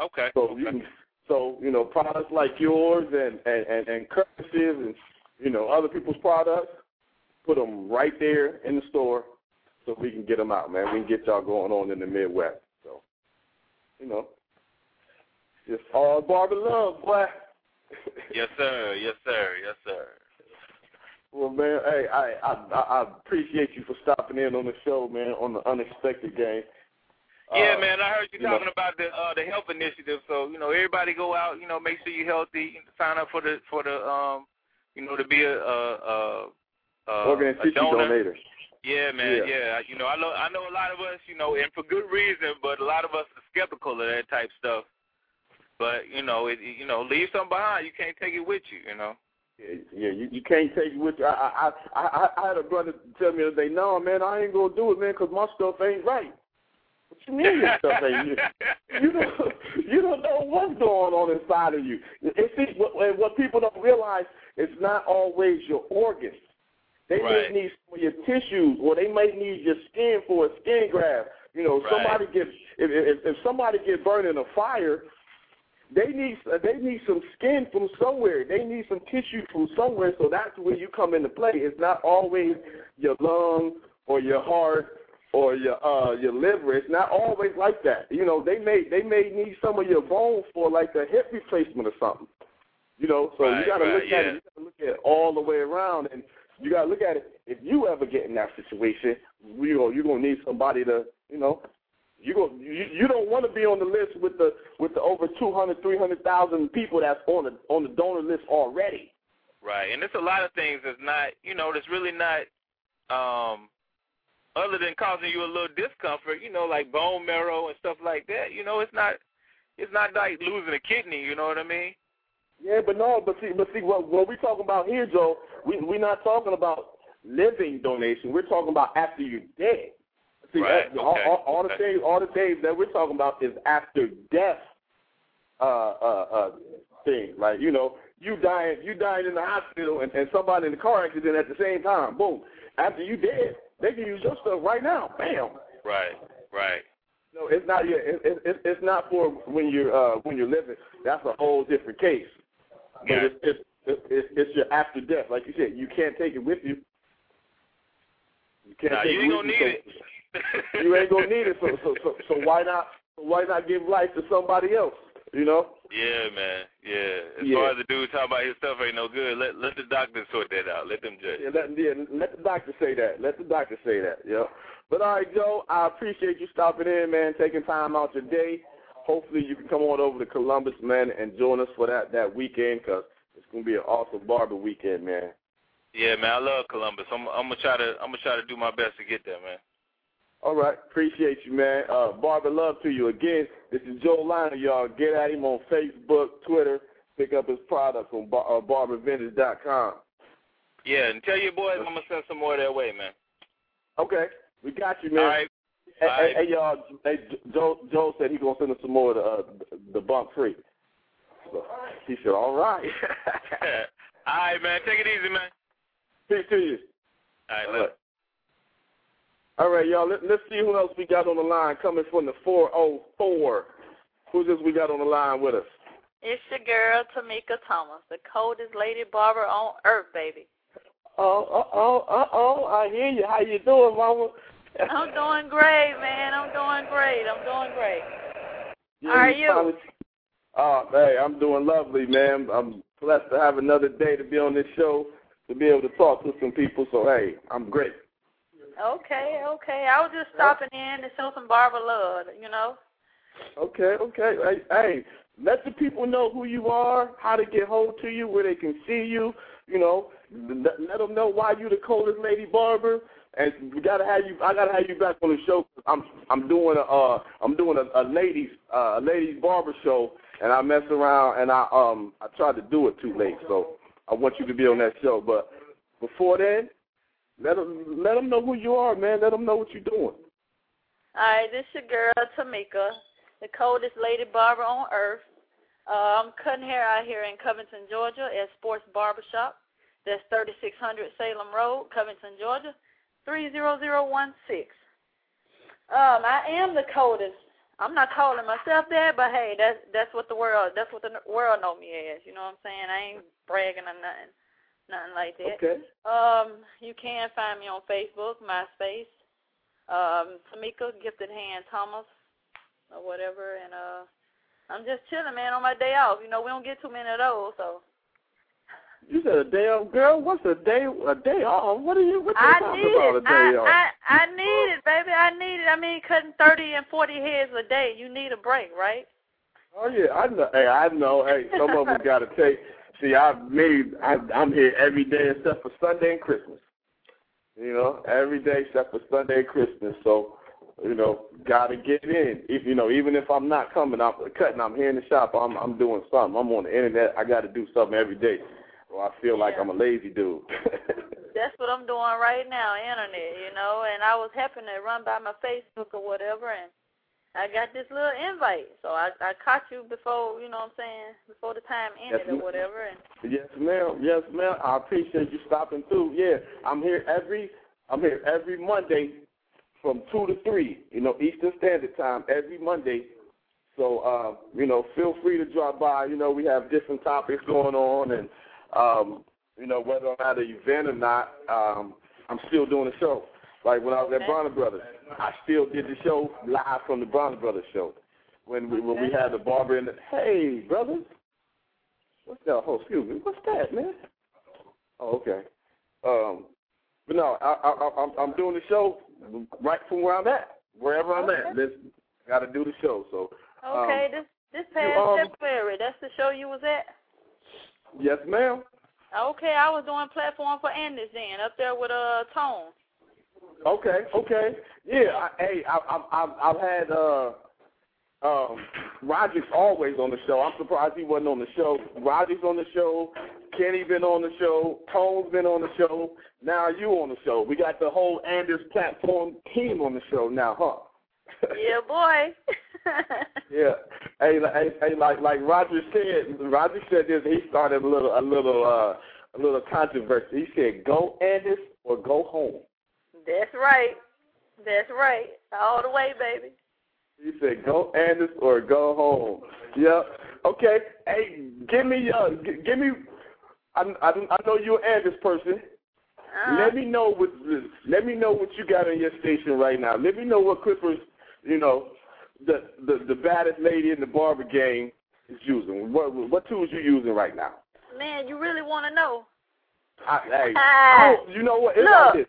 Okay. So you can, so you know, products like yours and and and, and Curtis's and you know other people's products, put them right there in the store, so we can get them out, man. We can get y'all going on in the Midwest. So, you know, Just all barber love, boy. Yes, sir. Yes, sir. Yes, sir. Well, man, hey, I, I I appreciate you for stopping in on the show, man, on the unexpected game. Yeah, uh, man, I heard you, you talking know, about the uh the health initiative. So, you know, everybody go out, you know, make sure you're healthy, sign up for the for the um you know, to be a a a, Organ and a tissue donor. donators. Yeah, man. Yeah. Yeah. You know, I know. I know a lot of us. You know, and for good reason. But a lot of us are skeptical of that type stuff. But you know, it, you know, leave something behind. You can't take it with you. You know. Yeah, you, you can't take it with you. I, I I I had a brother tell me the other day, no, man, I ain't gonna do it, man, 'cause my stuff ain't right. What you mean your stuff ain't? You, you don't you don't know what's going on inside of you. And see, what, and what people don't realize, it's not always your organs. They Right. may need some of your tissues, or they may need your skin for a skin graft. You know, Right. somebody gets if, if if somebody gets burned in a fire, they need they need some skin from somewhere. They need some tissue from somewhere. So that's where you come into play. It's not always your lung or your heart or your uh your liver. It's not always like that. You know, they may they may need some of your bone for like a hip replacement or something. You know, so Right, you got to right, look at it. You got to look at it all the way around, and you got to look at it. If you ever get in that situation, you know, you're gonna need somebody to, you know, you go you, you don't want to be on the list with the with the over two hundred, three hundred thousand people that's on the on the donor list already. Right. And there's a lot of things that's not. You know, that's really not. Um. Other than causing you a little discomfort, you know, like bone marrow and stuff like that. You know, it's not. It's not like losing a kidney. You know what I mean? Yeah, but no, but see, but see, what what we talking about here, Joe? We we're not talking about living donation. We're talking about after you're dead. See, Right, that- all, okay, all, all the okay. things, all the things that we're talking about is after death. Uh, uh, uh, thing like you know, you dying, you dying in the hospital, and, and somebody in the car accident at the same time. Boom. After you dead, they can use your stuff right now. Bam. Right. Right. No, it's not. Yeah, it, it, it, it's not for when you're uh, when you're living. That's a whole different case. But Yeah. it's, it's it's it's your after death. Like you said, you can't take it with you. You can't Nah, take you it ain't with gonna you. need so it. You ain't gonna need it. So so so, so why not? Why not give life to somebody else? You know? Yeah, man. Yeah. As Yeah. far as the dude talking about his stuff ain't no good, let let the doctor sort that out. Let them judge. Yeah, let, yeah, let the doctor say that. Let the doctor say that. Yeah. But all right, Joe, I appreciate you stopping in, man, taking time out your day. Hopefully, you can come on over to Columbus, man, and join us for that that weekend 'cause it's gonna be an awesome barber weekend, man. Yeah, man. I love Columbus. I'm I'm gonna try to I'm gonna try to do my best to get there, man. All right, appreciate you, man. Uh, barber love to you again. This is Joe Liner, y'all. Get at him on Facebook, Twitter. Pick up his products on bar, uh, barbervintage.com. Yeah, and tell your boys I'm gonna send some more their way, man. Okay, we got you, man. All right. Hey, All hey, hey, y'all. Hey, Joe, Joe said he gonna send us some more of the uh, the bump free. So he said, "All right." All right, man. Take it easy, man. Peace to you. All right, All right. All right, y'all. Let, let's see who else we got on the line coming from the 404. Who's this we got on the line with us? It's your girl, Tomeka Thomas, the coldest lady barber on earth, baby. Oh, uh oh, uh oh. I hear you. How you doing, Mama? I'm doing great, man. I'm doing great. I'm doing great. Yeah, How are you you? finally- Oh, hey, I'm doing lovely, man. I'm blessed to have another day to be on this show, to be able to talk to some people. So, hey, I'm great. Okay, okay. I was just stopping in to show some barber love, you know. Okay, okay. Hey, hey, let the people know who you are, how to get hold to you, where they can see you. You know, let, let them know why you the coldest lady barber. And we gotta have you. I gotta have you back on the show. I'm I'm doing a uh I'm doing a, a ladies uh, a ladies barber show, and I mess around and I um I tried to do it too late. So I want you to be on that show. But before then, let them let them know who you are, man. Let them know what you're doing. All right, this your girl, Tomeka, the coldest lady barber on earth. Uh, I'm cutting hair out here in Covington, Georgia at Sports Barbershop. That's 3600 Salem Road, Covington, Georgia, 30016. Um, I am the coldest. I'm not calling myself that, but hey, that's that's what the world that's what the world know me as. You know what I'm saying? I ain't bragging or nothing, nothing like that. Okay. Um, you can find me on Facebook, MySpace, um, Tomeka Gifted Hand Thomas, or whatever, and uh, I'm just chilling, man, on my day off. You know, we don't get too many of those, so. You said a day off, girl. What's a day? A day off? What are you? What you I talking need about? it. A day I, off? I I need it, baby. I need it. I mean, cutting thirty and forty heads a day. You need a break, right? Oh yeah, I know. Hey, I know. Hey, some of us got to take. See, I've made. I, I'm here every day except for Sunday and Christmas. You know, every day except for Sunday and Christmas. So, you know, got to get in. If you know, even if I'm not coming, I'm cutting. I'm here in the shop. I'm I'm doing something. I'm on the internet. I got to do something every day, or I feel like Yeah. I'm a lazy dude. That's what I'm doing right now, internet. You know, and I was happening to run by my Facebook or whatever, and I got this little invite. So I I caught you before, you know what I'm saying, before the time ended Yes, or whatever, and. Yes, ma'am. Yes, ma'am. I appreciate you stopping through. Yeah, I'm here every I'm here every Monday from two to three. You know, Eastern Standard Time every Monday. So uh, you know, feel free to drop by. You know, we have different topics going on, and um, you know, whether or not an event or not, um, I'm still doing the show. Like when I was at Okay. Bronner Brothers, I still did the show live from the Bronner Brothers show. When we when we had the barber in the hey brothers, what's that? Oh, excuse me, what's that, man? Oh, okay. Um, but no, I, I, I, I'm I'm doing the show right from where I'm at, wherever I'm at. Let's got to do the show. So Okay, this this past um, February, that's the show you was at. yes, ma'am. Okay, I was doing platform for Andis then, up there with uh Tone. Okay, okay. Yeah, I, hey, I, I, I've I've had uh um Roger's always on the show. I'm surprised he wasn't on the show. Roger's on the show. Kenny been on the show. Tone's been on the show. Now you on the show. We got the whole Andis platform team on the show now, huh? yeah, boy. Yeah. Hey, like- hey, hey, like like Roger said, Roger said this. He started a little a little uh a little controversy. He said, "Go Andis or go home." That's right. That's right. All the way, baby. He said, "Go Andis or go home." Yep. Okay. Hey, give me uh, g- give me. I, I I know you're an Andis person. Uh-huh. Let me know what let me know what you got on your station right now. Let me know what Clippers, you know, the the the baddest lady in the barber game is using. What what tools you using right now? Man, you really want to know? I, hey, I you know what? It's look. like this.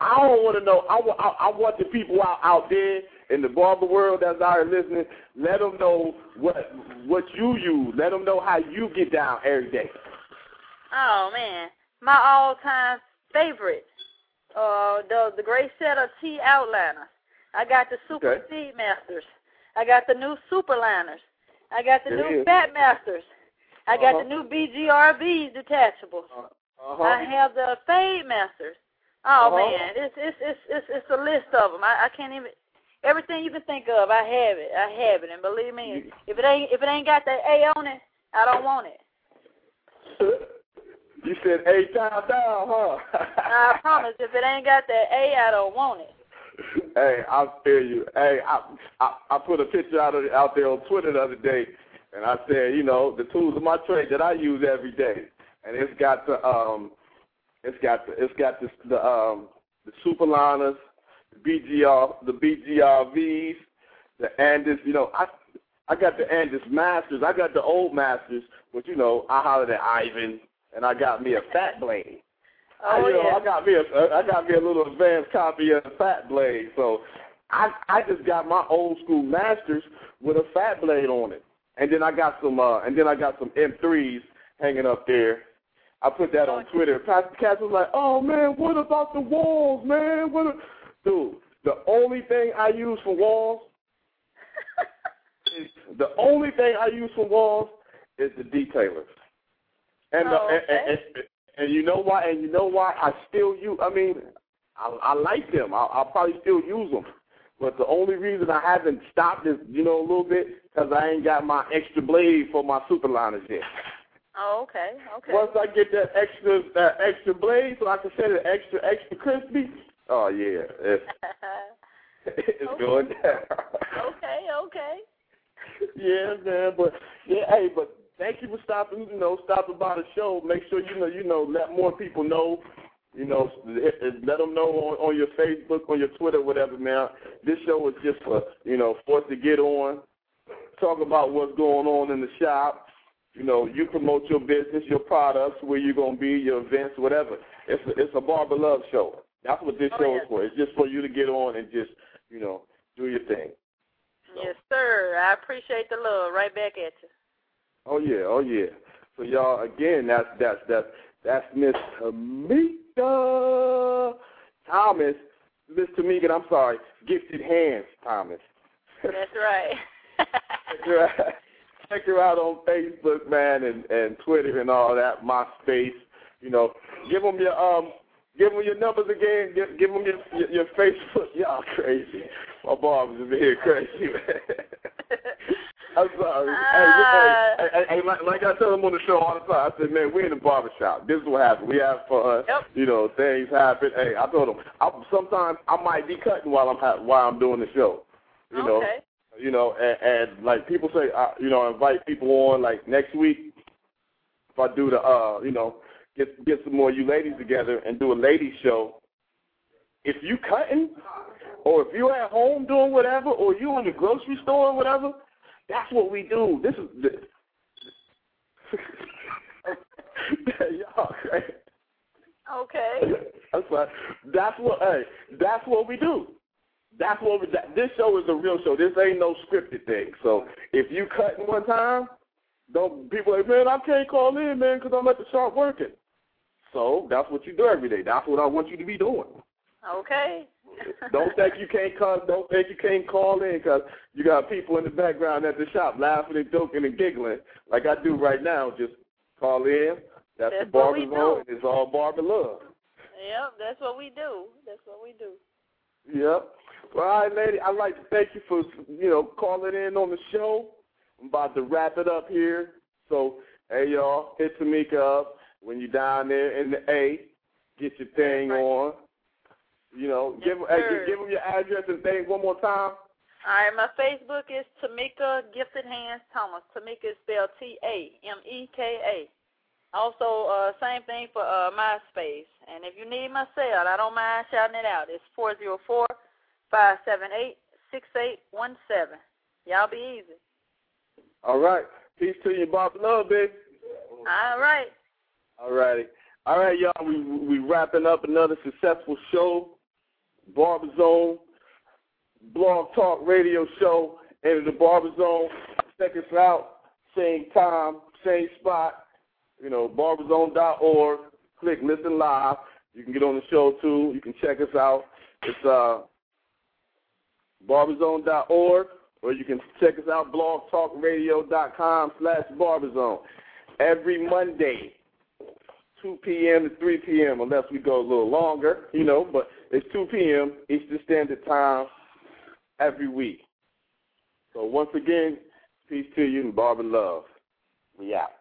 I don't want to know. I, I, I want the people out out there in the barber world that's out here listening. Let them know what what you use. Let them know how you get down every day. Oh man, my all-time favorite, uh, the the Gray Setter T outliner. I got the Super Okay. Speed Masters. I got the new Super Liners. I got the There new. Fat Masters. I got Uh-huh. the new BGRVs detachables. Uh-huh. I have the Fade Masters. Oh Uh-huh. man, it's it's it's it's it's a list of them. I, I can't even. Everything you can think of, I have it. I have it, and believe me, if it ain't if it ain't got that A on it, I don't want it. you said eight times down, huh? I promise, if it ain't got that A, I don't want it. hey, I feel you. Hey, I, I I put a picture out of, out there on Twitter the other day, and I said, you know, the tools of my trade that I use every day, and it's got the um, it's got the it's got the the um the super liners, the BGR the BGRVs, the Andis. You know, I I got the Andis Masters. I got the old Masters, but you know, I hollered at Ivan, and I got me a Fat Blade. Oh you know. I got me a I got me a little advanced copy of the Fat Blade. So I I just got my old school Masters with a Fat Blade on it, and then I got some uh and then I got some M3s hanging up there. I put that on Twitter. Pastor Cass was like, "Oh man, what about the walls, man? What?" A... Dude, the only thing I use for walls is the only thing I use for walls is the detailers. And, the, Oh, and, and, and you know why? And you know why I still use? I mean, I, I like them. I, I'll probably still use them. But the only reason I haven't stopped is, you know, a little bit because I ain't got my extra blade for my super liners yet. Oh, okay, okay. Once I get that extra that extra blade, so I can set it extra extra crispy. Oh yeah, it's, it's Okay. going down. okay, okay. yeah, man. But yeah, hey, but thank you for stopping. You know, stopping by the show. Make sure you know, you know, let more people know. You know, let them know on, on your Facebook, on your Twitter, whatever, man. This show is just for you know for us to get on, talk about what's going on in the shop. You know, you promote your business, your products, where you're gonna be, your events, whatever. It's a, it's a barber love show. That's what this Oh, show yes. is for. It's just for you to get on and just, you know, do your thing. Yes, sir. I appreciate the love. Right back at you. Oh yeah, oh yeah. So y'all, again, that's that's that's that's Miss Tomeka Thomas. Miss Tomeka, I'm sorry, Gifted Hands Thomas. That's right. that's out, check her out on Facebook, man, and and Twitter and all that. MySpace, you know. Give them your um, give them your numbers again. Give give them your your, your Facebook. Y'all crazy. My barbers is here crazy, man. I'm sorry. Ah. hey, hey, hey, like, like I tell them on the show all the time, I said, man, we're in the barber shop. This is what happened. We have fun. Yep. You know, things happen. Hey, I told them, I, sometimes I might be cutting while I'm ha- while I'm doing the show. You know, okay. You know, and, and like people say, uh, you know, invite people on like next week. If I do the, uh, you know, get get some more you ladies together and do a ladies show. If you cutting, or if you're at home doing whatever, or you in the grocery store or whatever, that's what we do. This is the. Y'all crazy. Okay. That's what. That's what. Hey, that's what we do. That's what we. That, this show is a real show. This ain't no scripted thing. So if you cutting one time, don't people like, man, I can't call in, man, because I'm at the shop working. So that's what you do every day. That's what I want you to be doing. Okay. Don't think you can't call. Don't think you can't call in because you got people in the background at the shop laughing and joking and giggling like I do right now. Just call in. That's, That's the barber zone. It's all barber love. Yep, that's what we do. That's what we do. Yep. All right, lady. I'd like to thank you for you know calling in on the show. I'm about to wrap it up here. So, hey y'all, hit Tomeka up when you're down there in the A. Get your thing Right. on. You know, Yes, give hey, give them your address and thing one more time. All right, my Facebook is Tomeka Gifted Hands Thomas. Tomeka is spelled T A M E K A. Also, uh, same thing for uh, MySpace. And if you need my cell, I don't mind shouting it out. It's four zero four five seven eight six eight one seven. Y'all be easy. All right. Peace to you, Bob. Love, baby. All right. All righty. All right, y'all. We we wrapping up another successful show, Barber Zone, Blog Talk Radio Show, into the Barber Zone. Check us out. Same time, same spot. You know, barberzone.org. Click listen live. You can get on the show too. You can check us out. It's uh barberzone.org, or you can check us out blogtalkradio.com slash barberzone. Every Monday, 2 p.m. to 3 p.m., unless we go a little longer, you know, but it's 2 p.m. Eastern Standard Time every week. So once again, peace to you and barber love. We out.